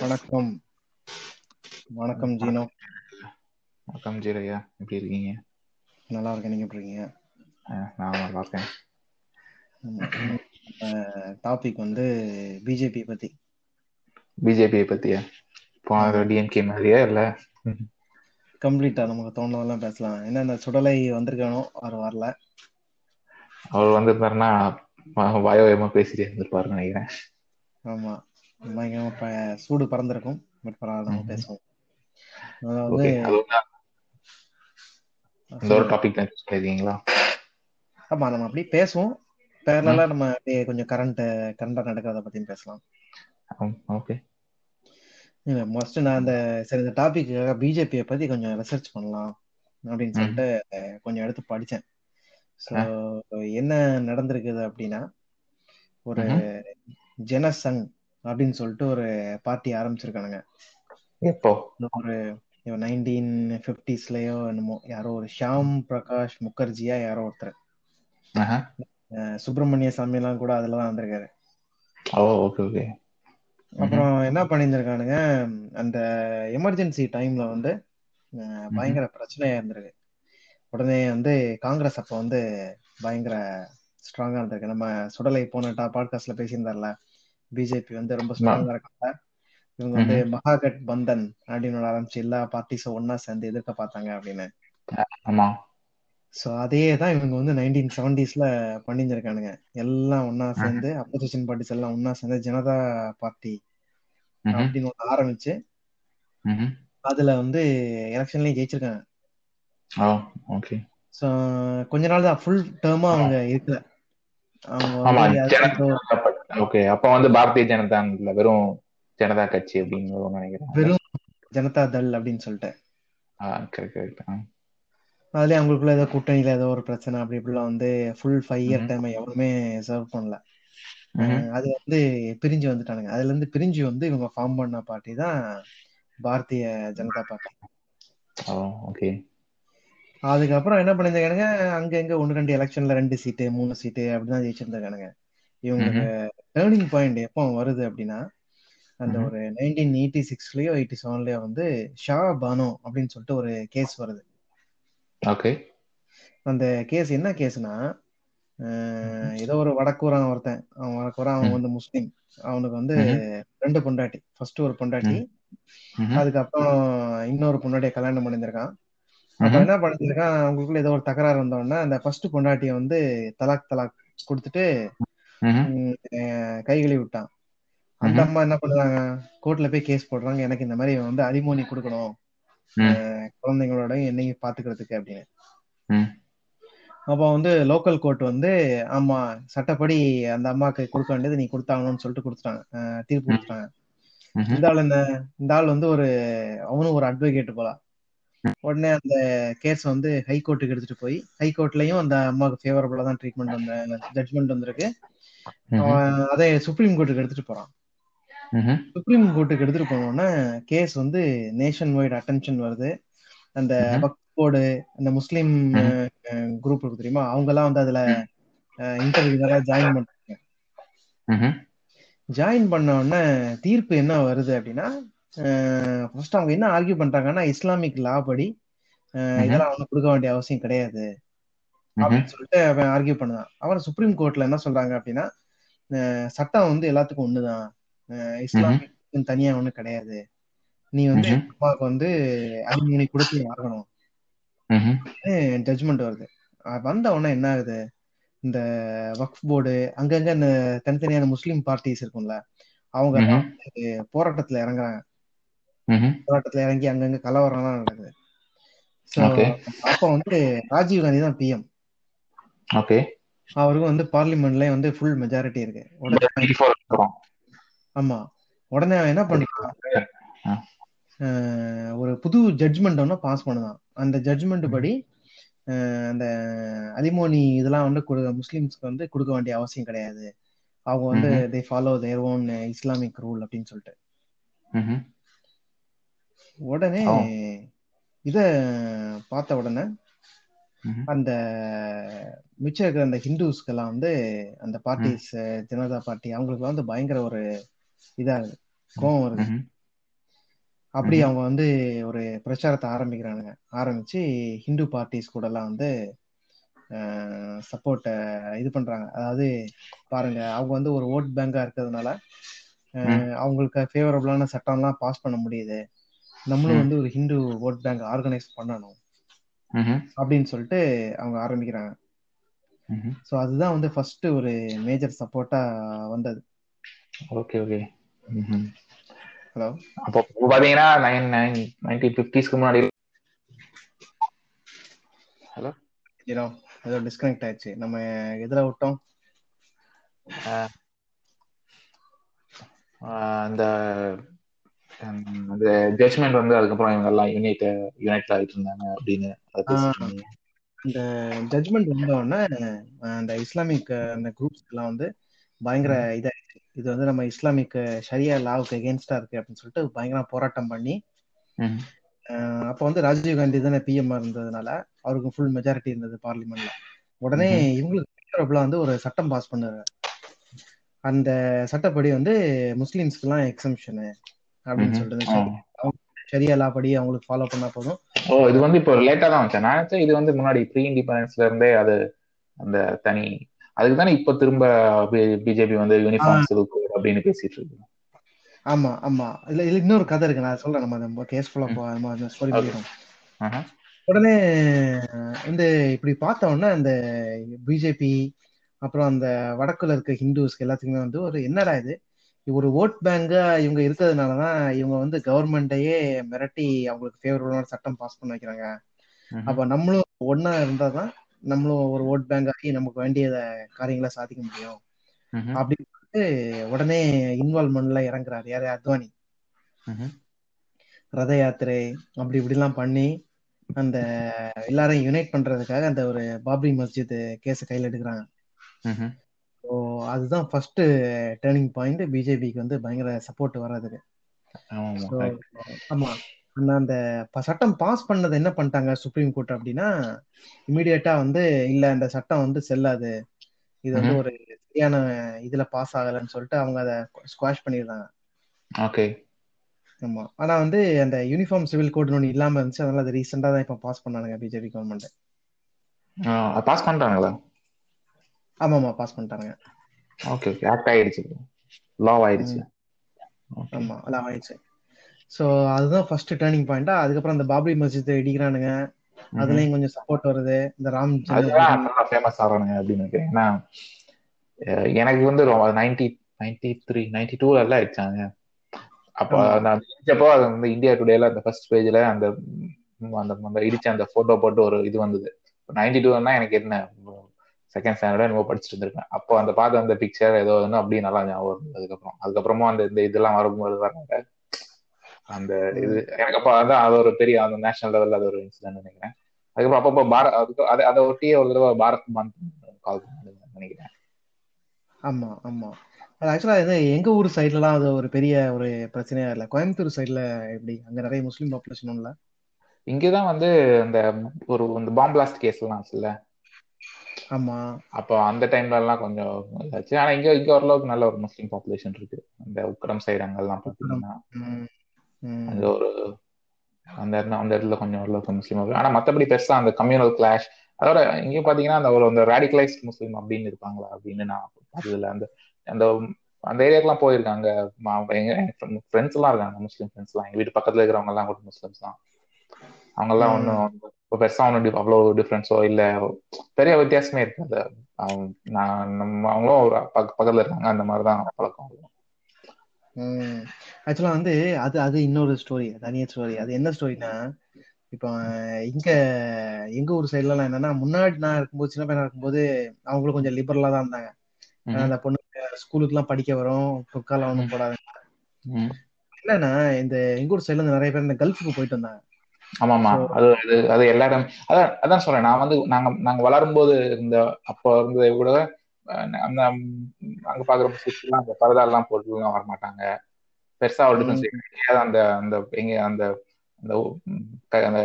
வணக்கம். வணக்கம் ஜீனோ. வணக்கம் ஜீரையா எப்படி இருக்கீங்க? நல்லா இருக்கேன் நீங்க எப்படி இருக்கீங்க? நான் நல்லா இருக்கேன் டாபிக் வந்து பிஜேபி பத்தி. பிஜேபியை பத்தியா? போன டிஎம்கே மாதிரியா இல்ல? கம்ப்ளீட்டா நமக்கு தோணுனதெல்லாம் பேசலாம். என்ன இந்த சுடலை வந்திருக்கானோ அவர் வரல. அவர் வந்திருந்தாருன்னா வாயோயமா பேசிட்டே இருந்திருப்பாருன்னு நினைக்கிறேன். ஆமா. பயங்கரமா சூடு பறந்திருக்கும். பட் பரவாயில்ல நம்ம. பேசுவோம். அதாவது இந்த ஒரு டாபிக் பண்ணிருக்கீங்களா ஆமா நம்ம அப்படியே பேசுவோம். பேரலா நம்ம அப்படியே கொஞ்சம் கரண்ட் கரண்டா நடக்கிறத பத்தியும் பேசலாம். ஓகே. மோஸ்ட் நான் அந்த சரி இந்த டாபிக்காக பிஜேபியை பத்தி கொஞ்சம் ரிசர்ச் பண்ணலாம் அப்படின்னு சொல்லிட்டு கொஞ்சம் எடுத்து படிச்சேன் ஸோ என்ன நடந்திருக்குது அப்படின்னா ஒரு ஜனசங் அப்படின்னு சொல்லிட்டு ஒரு பார்ட்டி ஆரம்பிச்சிருக்கானுங்க. எப்போ? ஒரு நைன்டீன் ஃபிஃப்டிஸ்லயோ என்னமோ யாரோ ஒரு ஷியாம் பிரகாஷ் முகர்ஜியா யாரோ ஒருத்தர். சுப்பிரமணிய சாமி எல்லாம் கூட அதுலதான் வந்திருக்காரு. அப்புறம் என்ன பண்ணியிருந்திருக்கானுங்க அந்த எமர்ஜென்சி டைம்ல வந்து பயங்கர பிரச்சனையா இருந்திருக்கு. உடனே வந்து காங்கிரஸ் அப்ப வந்து பயங்கர ஸ்ட்ராங்கா இருந்திருக்கு. நம்ம சுடலை போன டா பாட்காஸ்ட்ல பேசியிருந்தார்ல பிஜேபி வந்து ரொம்ப ஸ்ட்ராங்கா இருக்காங்க. இவங்க வந்து மகாகட் பந்தன் அப்படின்னு ஆரம்பிச்சு எல்லா பார்ட்டிஸும் ஒன்னா சேர்ந்து எதிர்க்க பார்த்தாங்க அப்படின்னு. ஆமா. சோ அதே தான் இவங்க வந்து நைன்டீன் செவன்டிஸ்ல பண்ணியிருந்திருக்கானுங்க. எல்லாம் ஒன்னா சேர்ந்து அப்போசிஷன் பார்ட்டிஸ் எல்லாம் ஒன்னா சேர்ந்து ஜனதா பார்ட்டி. அப்படின்னு ஒண்ணு ஆரம்பிச்சு. அதுல வந்து எலெக்ஷன்லயும் ஜெயிச்சிருக்காங்க. ஓகே. சோ கொஞ்ச நாள் தான் ஃபுல் டேர்மா அவங்க இருக்கல. ஓகே அப்ப வந்து பாரதிய ஜனதா இல்ல வெறும் ஜனதா கட்சி அப்படின்னு நினைக்கிறேன். வெறும் ஜனதா தள் அப்படின்னு சொல்லிட்டு கரெக்ட் கரெக்ட் அதுலயே அவங்களுக்குள்ள ஏதோ கூட்டணியில ஏதோ ஒரு பிரச்சனை அப்படி இப்படிலாம் வந்து ஃபுல் ஃபைவ் இயர் டைம் எவருமே சர்வ் பண்ணல. அது வந்து பிரிஞ்சு வந்துட்டானுங்க. அதுல இருந்து பிரிஞ்சு வந்து இவங்க ஃபார்ம் பண்ண பார்ட்டி தான் பாரதிய ஜனதா பார்ட்டி ஓகே அதுக்கப்புறம் என்ன பண்ணிருக்கானுங்க அங்க எங்க ஒன்று ரெண்டு எலெக்ஷன்ல ரெண்டு சீட்டு மூணு சீட்டு அப்படிதான் ஜெயிச்சிருந்தானுங்க இவங்களுக்கு டேர்னிங் பாயிண்ட் எப்போ வருது அப்படின்னா அந்த. ஒரு நைன்டீன் எயிட்டி சிக்ஸ்லயோ எயிட்டி செவன்லயோ வந்து ஷா பானோ அப்படின்னு சொல்லிட்டு ஒரு கேஸ் வருது. ஓகே. அந்த கேஸ் என்ன கேஸ்னா ஏதோ ஒரு வடக்கூறான் ஒருத்தன் அவன் வடக்கூறான் அவன். வந்து முஸ்லீம். அவனுக்கு வந்து. ரெண்டு பொண்டாட்டி. ஃபர்ஸ்ட் ஒரு பொண்டாட்டி. அதுக்கப்புறம் இன்னொரு பொண்டாட்டியை கல்யாணம் பண்ணியிருந்திருக்கான். அப்ப. என்ன பண்ணிருக்கான் அவங்களுக்குள்ள ஏதோ ஒரு தகராறு வந்தோடனே அந்த ஃபர்ஸ்ட் பொண்டாட்டிய வந்து தலாக் தலாக் கொடுத்துட்டு கை கழுவி விட்டான் அந்த. அம்மா என்ன பண்ணுறாங்க கோர்ட்ல போய் கேஸ் போடுறாங்க எனக்கு இந்த மாதிரி வந்து அலிமோனி கொடுக்கணும் குழந்தைங்களோட என்னையும் பாத்துக்கிறதுக்கு அப்படின்னு. அப்ப வந்து லோக்கல் கோர்ட் வந்து ஆமா சட்டப்படி அந்த அம்மாக்கு கொடுக்க வேண்டியது நீ கொடுத்தாங்கன்னு சொல்லிட்டு கொடுத்துட்டாங்க தீர்ப்பு கொடுத்துட்டாங்க. இந்த ஆள் என்ன இந்த ஆள் வந்து ஒரு அவனும் ஒரு அட்வொகேட் போல உடனே அந்த கேஸ் வந்து ஹை கோர்ட்டுக்கு எடுத்துட்டு போய் ஹை கோர்ட்லயும் அந்த அம்மாவுக்கு ஃபேவரபிளா தான் ட்ரீட்மெண்ட் வந்த ஜட்மெண்ட் வந்திருக்கு. அதை சுப்ரீம் கோர்ட்டுக்கு எடுத்துட்டு போறான். சுப்ரீம் கோர்ட்டுக்கு எடுத்துட்டு போனோடனே கேஸ் வந்து நேஷன் வைட் அட்டென்ஷன் வருது. அந்த போர்டு அந்த முஸ்லீம். குரூப் இருக்கு தெரியுமா? அவங்க எல்லாம் வந்து அதுல இன்டர்வியூல ஜாயின் பண்றாங்க. ம்ஹும். ஜாயின் பண்ண உடனே தீர்ப்பு என்ன வருது அப்படின்னா ஃபர்ஸ்ட் அவங்க என்ன ஆர்கியூ பண்றாங்கன்னா இஸ்லாமிக் லா படி. இதெல்லாம் அவங்க கொடுக்க வேண்டிய அவசியம் கிடையாது. அப்படின்னு சொல்லிட்டு அவன் ஆர்கியூ பண்ணுதான் அவன் சுப்ரீம் கோர்ட்ல என்ன சொல்றாங்க அப்படின்னா சட்டம் வந்து எல்லாத்துக்கும் ஒண்ணுதான் இஸ்லாமிக் தனியா ஒண்ணு கிடையாது நீ வந்து. அம்மாவுக்கு வந்து அலிமோனி கொடுத்து ஆகணும் ம்ஹும். ஜட்மெண்ட் வருது வந்த உடனே என்ன ஆகுது இந்த வக்ஃப் போர்டு அங்கங்க இந்த தனித்தனியான முஸ்லீம் பார்ட்டிஸ் இருக்கும்ல அவங்க போராட்டத்துல இறங்குறாங்க. போராட்டத்துல இறங்கி அங்கங்க கலவரம்லாம் நடக்குது. ஸோ ஓகே அப்ப வந்து ராஜீவ் காந்தி தான் பிஎம் ஓகே அவருக்கு வந்து பார்லிமெண்ட்லயே வந்து ஃபுல் மெஜாரிட்டி இருக்கு. உடனே 24 அப்புறம் ஆமா. உடனே அவன் என்ன. அஹ் ஒரு புது ஜட்ஜ்மெண்ட் ஒன்று பாஸ் பண்ணுதான். அந்த ஜட்ஜ்மெண்ட் படி அந்த அலிமோனி இதெல்லாம் வந்து கொடு- முஸ்லிம்ஸ்க்கு வந்து கொடுக்க வேண்டிய அவசியம் கிடையாது. அவங்க வந்து. They follow their own Islamic rule அப்படின்னு சொல்லிட்டு. உடனே. இத பார்த்த உடனே. அந்த மிச்சம் இருக்கிற அந்த ஹிந்துஸ்க்கெல்லாம் வந்து அந்த பார்ட்டிஸ் ஜனதா பார்ட்டி அவங்களுக்கு வந்து பயங்கர ஒரு இதா இருக்கு கோவம் வருது. அப்படி. அவங்க வந்து ஒரு பிரச்சாரத்தை ஆரம்பிக்கிறானுங்க ஆரம்பிச்சு ஹிந்து பார்ட்டிஸ் கூட எல்லாம் வந்து சப்போர்ட்டை இது பண்றாங்க அதாவது பாருங்க அவங்க வந்து ஒரு ஓட் பேங்கா இருக்கிறதுனால அவங்களுக்கு ஃபேவரபிளான சட்டம்லாம் பாஸ் பண்ண முடியுது நம்மளும். வந்து ஒரு ஹிந்து ஓட் பேங்க் ஆர்கனைஸ் பண்ணணும். அப்படின்னு சொல்லிட்டு அவங்க ஆரம்பிக்கிறாங்க. ஸோ அதுதான் வந்து ஃபர்ஸ்ட் ஒரு மேஜர் சப்போர்ட்டா வந்தது ஓகே ஓகே. ஹலோ அப்போ பாத்தீங்கன்னா நைன் நைன் நைன்டீன் ஃபிஃப்டிஸ்க்கு முன்னாடி ஹலோ ஏதோ ஏதோ டிஸ்கனெக்ட் ஆயிடுச்சு நம்ம எதுல விட்டோம் அந்த அந்த ஜட்மெண்ட் வந்து அதுக்கப்புறம் இவங்க எல்லாம் யூனைட் யுனைட் ஆயிட்டு இருந்தாங்க. அப்படின்னு இந்த ஜட்மெண்ட் வந்த உடனே அஹ், அந்த இஸ்லாமிக் அந்த குரூப்ஸ் எல்லாம் வந்து பயங்கர இதாயிடுச்சு. இது வந்து நம்ம இஸ்லாமிக் ஷரியா லாவுக்கு எகேன்ஸ்டா இருக்கு அப்படின்னு சொல்லிட்டு பயங்கர போராட்டம் பண்ணி அப்போ வந்து ராஜீவ் காந்தி தானே பிஎம் இருந்ததுனால அவருக்கு ஃபுல் மெஜாரிட்டி இருந்தது பார்லிமெண்ட்ல உடனே. இவங்களுக்கு வந்து ஒரு சட்டம் பாஸ் பண்ணாரு அந்த சட்டப்படி வந்து முஸ்லிம்ஸ்க்குலாம் எக்ஸம்ஷனு அப்படின்னு. சொல்லிட்டு ஆ. இந்த அவங்க ஷரியா லா படி அவங்களுக்கு ஃபாலோ பண்ணா போதும். ஓ இது வந்து இப்போ லேட்டா தான் வந்துச்சு நான் நினைச்சேன் இது வந்து முன்னாடி ப்ரீ இண்டிபெண்டன்ஸ்ல இருந்தே அது அந்த தனி அதுக்கு தானே இப்போ திரும்ப பிஜேபி வந்து யூனிஃபார்ம் சிவில் கோட் அப்படின்னு பேசிட்டு இருக்கு. ஆமா ஆமா. இல்ல இல்ல இன்னொரு கதை இருக்கு. நான் சொல்றேன் நம்ம கேஸ் ஃபுல்லா அந்த ஸ்டோரி Okay. போயிடும் ஆஹா. உடனே இந்த இப்படி பார்த்த உடனே அந்த பிஜேபி அப்புறம் அந்த வடக்குல இருக்க ஹிந்துஸ்க்கு எல்லாத்துக்குமே வந்து ஒரு என்னடா இது? ஒரு ஓட் பேங்கா இவங்க இருக்கிறதுனாலதான் இவங்க வந்து கவர்மெண்ட்டையே மிரட்டி அவங்களுக்கு ஃபேவரபிளான சட்டம் பாஸ் பண்ண வைக்கிறாங்க. அப்ப நம்மளும் ஒன்னா இருந்தாதான் நம்மளும் ஒரு ஓட் பேங்க் ஆகி நமக்கு வேண்டிய காரியங்களை சாதிக்க முடியும். அப்படின்னு உடனே இன்வால்மெண்ட்ல இறங்குறாரு யாரு அத்வானி. ரத யாத்திரை அப்படி இப்படிலாம் பண்ணி அந்த எல்லாரையும் யுனைட் பண்றதுக்காக அந்த ஒரு பாப்ரி மஸ்ஜித் கேஸ கையில எடுக்கிறாங்க. ஸோ அதுதான் ஃபர்ஸ்ட் டேர்னிங் பாயிண்ட் பிஜேபிக்கு வந்து பயங்கர சப்போர்ட் வர்றதுக்கு ஆமா, அந்த அந்த சட்டம் பாஸ் பண்ணது என்ன பண்ணிட்டாங்க சுப்ரீம் கோர்ட் அப்படின்னா இமிடியேட்டா வந்து இல்ல இந்த சட்டம் வந்து செல்லாது. இது வந்து. ஒரு சரியான இதுல பாஸ் ஆகலைன்னு சொல்லிட்டு அவங்க அதை ஸ்குவாஷ் பண்ணிடுறாங்க. ஓகே. ஆமா. ஆனா வந்து அந்த யூனிஃபார்ம் சிவில் கோட் ஒன்று இல்லாம இருந்துச்சு. அதனால அது ரீசெண்டா தான் இப்ப பாஸ் பண்ணானுங்க பிஜேபி கவர்மெண்ட் பாஸ் பண்ணிட்டாங்களா ஆமா ஆமா பாஸ் பண்ணிட்டாங்க ஓகே ஓகே ஆக்ட் ஆயிடுச்சு. லா ஆயிடுச்சு. ஆமா அதான் ஆயிடுச்சு. ஸோ அதுதான் ஃபர்ஸ்ட் டேர்னிங் பாயிண்டா அதுக்கப்புறம் அந்த பாப்ரி மஸ்ஜித் இடிக்கிறானுங்க. அதுலயும் கொஞ்சம் சப்போர்ட் வருது. இந்த ராம் ஃபேமஸ் ஆகிறானுங்க அப்படின்னு நினைக்கிறேன். ஏன்னா எனக்கு வந்து ninety ninety three ninety two எல்லாம் அடிச்சாங்க. அப்போ நான் இடிச்சப்போ அது வந்து இந்தியா டுடேல அந்த ஃபர்ஸ்ட் பேஜ்ல அந்த அந்த இடிச்ச அந்த போட்டோ போட்டு ஒரு இது வந்தது. நைன்டி டூனா எனக்கு என்ன? செகண்ட் ஸ்டாண்டர்ட் என்னமோ படிச்சுட்டு இருந்திருப்பேன். அப்போ அந்த பார்த்த அந்த பிக்சர் ஏதோ ஒன்று அப்படியே நல்லா ஞாபகம் இருந்தது. அதுக்கப்புறம் அதுக்கப்புறமும் அந்த இந்த இதெல்லாம் வரும்போது வராங்க அந்த இது. எனக்கு அப்போ அதான் அது ஒரு பெரிய அந்த நேஷனல் லெவல்ல அது ஒரு இன்சிடென்ட் நினைக்கிறேன். அதுக்கப்புறம் அப்பப்போ பாரத் அதுக்கு அதை அதை ஒட்டியே ஒரு தடவை பாரத் பந்த் கால் நினைக்கிறேன். ஆமா ஆமா. அது ஆக்சுவலா இது எங்க ஊர் சைட்லலாம் அது ஒரு பெரிய ஒரு பிரச்சனையா இல்ல. கோயம்புத்தூர் சைடுல எப்படி? அங்க நிறைய முஸ்லீம் பாப்புலேஷன் இல்ல இங்கதான் வந்து அந்த ஒரு இந்த பாம் பிளாஸ்ட் கேஸ் எல்லாம் ஆச்சுல்ல ஆமா. அப்போ அந்த டைம்ல எல்லாம் கொஞ்சம் இதாச்சு. ஆனா இங்க இங்க ஓரளவுக்கு நல்ல ஒரு முஸ்லீம் பாப்புலேஷன் இருக்கு. அந்த உக்கடம் சைடு அங்கெல்லாம் பாத்தீங்கன்னா. அங்க ஒரு அந்த அந்த இடத்துல கொஞ்சம் ஓரளவுக்கு முஸ்லீம் ஆனா மத்தபடி பெருசா அந்த கம்யூனல் கிளாஷ் அதோட இங்க பாத்தீங்கன்னா அந்த ஒரு அந்த ரேடிகலைஸ்ட் முஸ்லீம் அப்படின்னு இருப்பாங்களா? அப்படின்னு நான் பார்த்ததுல அந்த அந்த அந்த ஏரியாக்கெல்லாம் போயிருக்காங்க. ஃப்ரெண்ட்ஸ் எல்லாம் இருக்காங்க. முஸ்லீம் ஃப்ரெண்ட்ஸ் எல்லாம். எங்க வீட்டு பக்கத்துல இருக்கிறவங்க எல்லாம் கூட முஸ்லிம்ஸ் தான். அவங்க எல்லாம் ம். ஒன்றும் பெருசா ஒன்றும் அவ்வளவு டிஃப்ரென்ஸோ இல்ல. பெரிய வித்தியாசமே இருக்காது. நான் நம்ம அவங்களும் பக்கத்துல இருக்காங்க. அந்த மாதிரிதான் பழக்கம். ஆக்சுவலா வந்து அது அது இன்னொரு ஸ்டோரி தனியா ஸ்டோரி அது என்ன ஸ்டோரினா இப்போ இங்க எங்க ஊர் சைட்ல என்னன்னா முன்னாடி நான் இருக்கும்போது சின்ன பையனா இருக்கும்போது அவங்களும் கொஞ்சம் லிபரலா தான் இருந்தாங்க. அந்த பொண்ணு ஸ்கூலுக்கு எல்லாம் படிக்க வரும். பொற்காலம் ஒண்ணும் போடாது ம். என்னன்னா இந்த எங்க ஊர் சைடுல இருந்து நிறைய பேர் இந்த கல்ஃபுக்கு போயிட்டு வந்தாங்க. ஆமா ஆமா ஸோ அது அது அது எல்லாரும் அதான் அதான் சொல்றேன். நான் வந்து நாங்க நாங்க வளரும்போது இந்த அப்போ இருந்ததை அஹ், அந்த அங்க பாக்குற எல்லாம் அந்த பரதா எல்லாம் போட்டுலாம் வரமாட்டாங்க. பெருசா ஒரு டிஃபரன்ஸ் அந்த அந்த எங்க அந்த அந்த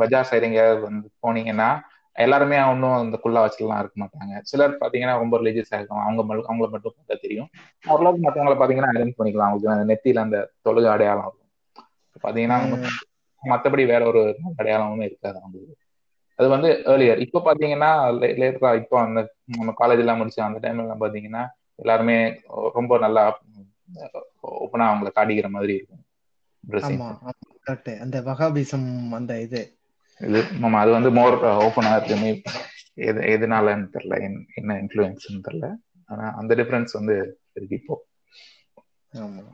பஜார் சைடு எங்கேயாவது வந்து போனீங்கன்னா எல்லாருமே ஒன்றும் அந்த குள்ளா வச்சுலாம் இருக்க மாட்டாங்க. சிலர் பாத்தீங்கன்னா ரொம்ப ரிலீஜியஸா இருக்கும் அவங்க மட்டும் அவங்கள மட்டும் பார்த்தா தெரியும். ஓரளவுக்கு மற்றவங்கள பாத்தீங்கன்னா ஐடென்ட் பண்ணிக்கலாம். அவங்களுக்கு அந்த நெத்தியில அந்த தொழுகு அடையாளம் இருக்கும். பாத்தீங்கன்னா மத்தபடி வேற ஒரு அடையாளமுமே இருக்காது அவங்களுக்கு. அது வந்து ஏர்லியர் இப்போ பாத்தீங்கன்னா லேட்டரா இப்போ அந்த நம்ம காலேஜ் எல்லாம் முடிச்சு அந்த டைம்ல எல்லாம் பாத்தீங்கன்னா எல்லாருமே ரொம்ப நல்லா ஓப்பனா அவங்களை காட்டிக்கிற மாதிரி இருக்கும். அந்த வகாபிசம் அந்த இது. இது ஆமா அது வந்து மோர் ஓப்பனா இருக்குமே எது எதனாலன்னு தெரியல என்ன இன்ஃப்ளூயன்ஸ்னு தெரியல. ஆனா அந்த டிஃபரன்ஸ் வந்து இருக்கு இப்போ. ஆமா.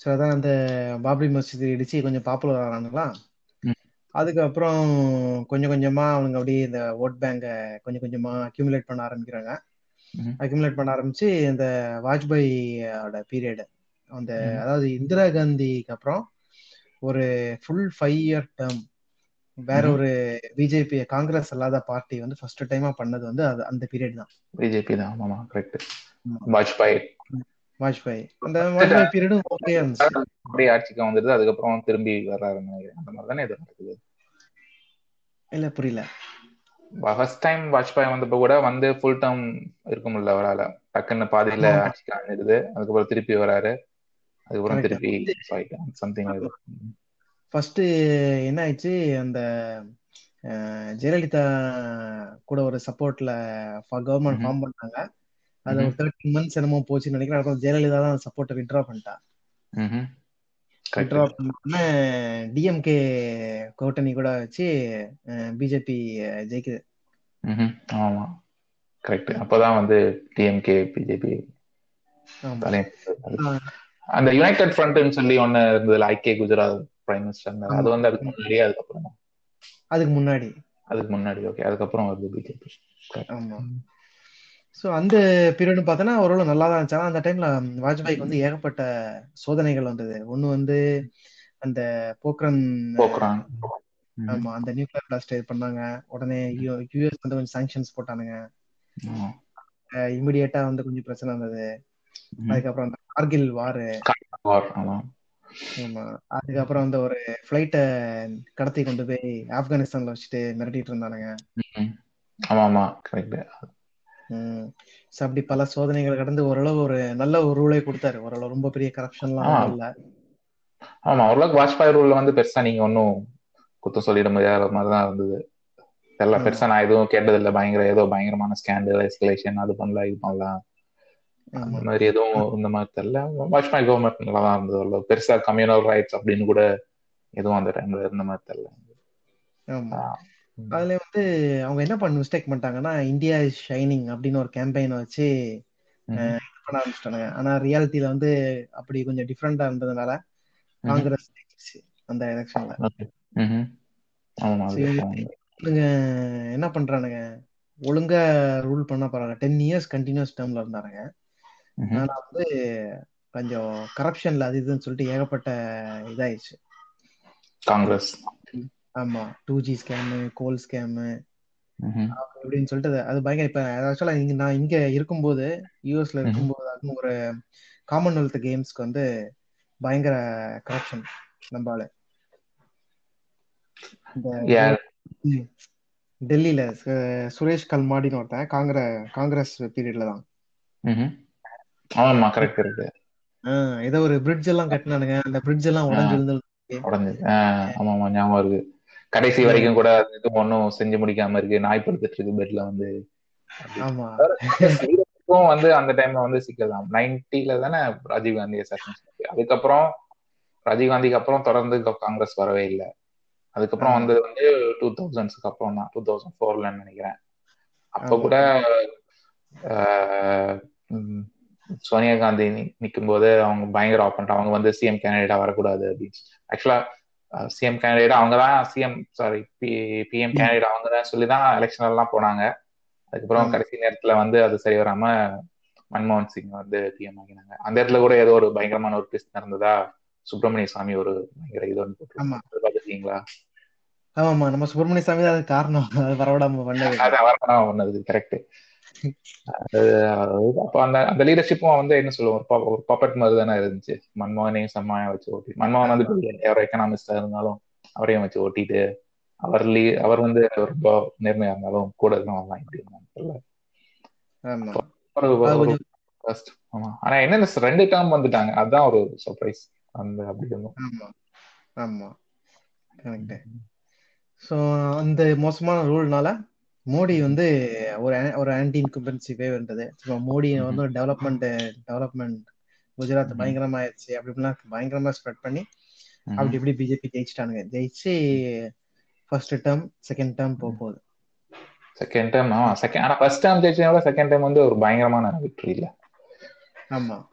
ஸோ அதான் அந்த பாப்ரி மஸ்ஜித் இடிச்சு கொஞ்சம் பாப்புலர் ஆனாங்களா? அதுக்கப்புறம் கொஞ்சம் கொஞ்சமா அவங்க அப்படியே இந்த ஓட் பேங்க கொஞ்சம் கொஞ்சமா அக்யூமுலேட் பண்ண ஆரம்பிக்கிறாங்க. அக்யூமுலேட் பண்ண ஆரம்பிச்சு இந்த வாஜ்பாயோட பீரியட் அந்த அதாவது இந்திரா காந்திக்கு அப்புறம் ஒரு ஃபுல் ஃபைவ் இயர் டேர்ம் வேற ஒரு பிஜேபி காங்கிரஸ் அல்லாத பார்ட்டி வந்து ஃபர்ஸ்ட் டைமா பண்ணது வந்து அது அந்த பீரியட் தான். பிஜேபி தான். ஆமாமா கரெக்ட் வாஜ்பாய் வாஜ்பாய் அந்த வாஜ்பாய் பீரியடும் ஓகே இருந்துச்சு. அப்படியே ஆட்சிக்கு வந்துருது அதுக்கப்புறம் திரும்பி வர்றாருன்னு நினைக்கிறேன் அந்த மாதிரி தானே இது நடக்குது? இல்ல புரியல. ஃபர்ஸ்ட் டைம் வாஜ்பாய் வந்தப்ப கூட வந்து ஃபுல் டேர்ம் இருக்க முடியல அவரால். டக்குன்னு பாதியில ஆட்சிக்கு வந்துடுது அதுக்கப்புறம் திருப்பி வராரு. அதுக்கப்புறம் திருப்பி சம்திங் ஃபர்ஸ்ட் என்ன ஆயிடுச்சு? அந்த ஜெயலலிதா கூட ஒரு சப்போர்ட்ல கவர்மெண்ட் ஃபார்ம் பண்ணாங்க. அது தேர்ட்டின் மந்த்ஸ் என்னமோ போச்சுன்னு நினைக்கிறேன். அப்புறம் ஜெயலலிதா தான் சப்போர்ட்டை விட்ரா பண்ணிட்டா. விட்ரா பண்ண டிஎம்கே கூட்டணி கூட வச்சு பிஜேபி ஜெயிக்குது. ஆமா. கரெக்ட் அப்பதான் வந்து டிஎம்கே பிஜேபி அந்த யுனைடெட் ஃப்ரண்ட்னு சொல்லி ஒண்ணு இருந்ததுல ஐகே குஜராத் பிரைம் மினிஸ்டர் அது வந்து அதுக்கு முன்னாடி அதுக்கப்புறம்? அதுக்கு முன்னாடி. அதுக்கு முன்னாடி ஓகே அதுக்கப்புறம் வருது பிஜேபி ஆமா. ஸோ அந்த பீரியட் பார்த்தோன்னா ஓரளவு நல்லா தான் இருந்துச்சு அந்த டைம்ல வாஜ்பாய்க்கு வந்து ஏகப்பட்ட சோதனைகள் வந்தது. ஒண்ணு வந்து அந்த போக்ரன் ஆமா அந்த நியூக்ளியர் பிளாஸ்ட் இது பண்ணாங்க. உடனே யூஎஸ் வந்து கொஞ்சம் சாங்ஷன்ஸ் போட்டானுங்க. இமிடியேட்டா வந்து கொஞ்சம் பிரச்சனை இருந்தது அதுக்கப்புறம் அந்த கார்கில் வாரு ஆமா. அதுக்கப்புறம் அந்த ஒரு ஃபிளைட்ட கடத்தி கொண்டு போய் ஆப்கானிஸ்தான்ல வச்சுட்டு மிரட்டிட்டு இருந்தானுங்க. ஆமா ஆமா. கரெக்ட் அப்படி பல சோதனைகள் கடந்து ஓரளவு ஒரு நல்ல ஒரு ரூலை கொடுத்தாரு. ஓரளவு ரொம்ப பெரிய கரப்ஷன்லாம் இல்ல. ஆமா ஓரளவுக்கு வாஜ்பாய் ரூல்ல வந்து பெருசா நீங்க ஒன்னும் குத்தம் சொல்லிட முடியாத மாதிரிதான் இருந்தது. தெரியல பெருசா நான் எதுவும் கேட்டதில்ல. பயங்கர ஏதோ பயங்கரமான ஸ்கேண்டல் எஸ்கலேஷன் அது பண்ணலாம் இது பண்ணலாம். அந்த மாதிரி எதுவும் இந்த மாதிரி தெரியல. வாஜ்பாய் கவர்மெண்ட் நல்லா தான் இருந்தது பெருசா கம்யூனல் ரைட்ஸ் அப்படின்னு கூட எதுவும் அந்த டைம்ல இருந்த மாதிரி தெரியல. அதுல வந்து அவங்க என்ன பண்ண மிஸ்டேக் பண்ணிட்டாங்கன்னா இந்தியா இஸ் ஷைனிங் அப்படின்னு ஒரு கேம்பெயினை வச்சு பண்ண ஆரம்பிச்சிட்டாங்க ஆனா ரியாலிட்டியில வந்து அப்படி கொஞ்சம் டிஃப்ரெண்டா இருந்ததுனால காங்கிரஸ் அந்த எலெக்ஷன்ல என்ன பண்றானுங்க? ஒழுங்கா ரூல் பண்ண பரவாயில்ல டென் இயர்ஸ் கண்டினியூஸ் டேர்ம்ல இருந்தாருங்க ஆனா வந்து கொஞ்சம் கரப்ஷன்ல அது இதுன்னு சொல்லிட்டு ஏகப்பட்ட இதாயிடுச்சு. காங்கிரஸ். ஆமா. Two G scam coal scam அப்படின்னு சொல்லிட்டு அது பயங்கர இப்ப ஆக்சுவலா இங்க நான் இங்க இருக்கும்போது யூஎஸ்ல இருக்கும்போது அதுவும் ஒரு காமன்வெல்த் கேம்ஸ்க்கு வந்து பயங்கர கரப்ஷன் நம்மளால டெல்லியில சுரேஷ் கல்மாடின்னு ஒருத்தன் காங்கிரஸ் காங்கிரஸ் பீரியட்ல தான். ஆமா கரெக்ட் கரெக்ட் ஏதோ ஒரு பிரிட்ஜ் எல்லாம் கட்டினானுங்க. அந்த பிரிட்ஜ் எல்லாம் உடஞ்சு விழுந்து உடஞ்சு ஆமா ஆமா ஞாபகம் இருக்கு. கடைசி வரைக்கும் கூட இது ஒன்னும் செஞ்சு முடிக்காம இருக்கு. நாய் படுத்துட்டு இருக்கு பெட்ல வந்து. ஆமா. வந்து அந்த டைம்ல வந்து சிக்கல் தான். நைன்டில தானே ராஜீவ் காந்தி அதுக்கப்புறம் ராஜீவ் காந்திக்கு அப்புறம் தொடர்ந்து காங்கிரஸ் வரவே இல்லை. அதுக்கப்புறம் வந்து வந்து டூ தௌசண்ட்ஸ்க்கு அப்புறம் தான். டூ தௌசண்ட் ஃபோர்ல நினைக்கிறேன். அப்ப கூட சோனியா காந்தி நிற்கும் போது அவங்க பயங்கர ஆப்பன்ட் அவங்க வந்து சிஎம் கேண்டிடேட்டா வரக்கூடாது அப்படின்னு. ஆக்சுவலா சிஎம் கேண்டிடேட் அவங்க தான் சிஎம் சாரி பிஎம் கேண்டிடேட் அவங்க தான் சொல்லி தான் எலெக்ஷன் எல்லாம் போனாங்க. அதுக்கப்புறம் கடைசி நேரத்துல வந்து அது சரி வராம மன்மோகன் சிங் வந்து பிஎம் ஆகினாங்க. அந்த இடத்துல கூட ஏதோ ஒரு பயங்கரமான ஒரு ட்விஸ்ட் நடந்ததா சுப்பிரமணிய சாமி ஒரு பயங்கர இது வந்து பாத்துருக்கீங்களா? ஆமாமா நம்ம சுப்பிரமணிய சாமி தான் அது காரணம். அது வரவிடாம பண்ணது அதான் வரவிடாம பண்ணது கரெக்ட் அப்ப அந்த அந்த லீடர்ஷிப்பும் வந்து என்ன சொல்லுவோம் ஒரு பப்பட் மாதிரி தானே இருந்துச்சு. மன்மோகனையும் செம்மாயா வச்சு ஓட்டி. மன்மோகன் வந்து ஒரு எக்கனாமிஸ்டா இருந்தாலும் அவரையும் வச்சு ஓட்டிட்டு அவர் லீ அவர் வந்து ரொம்ப நேர்மையா இருந்தாலும் கூட வரலாம் இப்படி இருந்தாங்க ஆனா என்னென்ன ரெண்டு டேர்ம் வந்துட்டாங்க. அதுதான் ஒரு சர்ப்ரைஸ் அந்த அப்படி இருந்தோம். ஆமா. ஆமா. கரெக்ட் ஸோ அந்த மோசமான ரூல்னால மோடி வந்து ஒரு ஒரு ஆன்டி இன்கும்பன்சி வேவ் இருந்தது ஸோ மோடி வந்து டெவலப்மெண்ட் டெவலப்மெண்ட் குஜராத். பயங்கரமா ஆயிடுச்சு அப்படி இப்படிலாம் பயங்கரமா ஸ்ப்ரெட் பண்ணி. அப்படி இப்படி பிஜேபி ஜெயிச்சிட்டானுங்க. ஜெயிச்சு ஃபர்ஸ்ட் டேர்ம் செகண்ட் டேர்ம் போக போகுது. செகண்ட் டைம் ஆமா. செகண்ட் ஆனா ஃபர்ஸ்ட் டைம் ஜெயிச்சதோட செகண்ட் டைம் வந்து ஒரு பயங்கரமான விக்டரி இல்ல. ஆமா.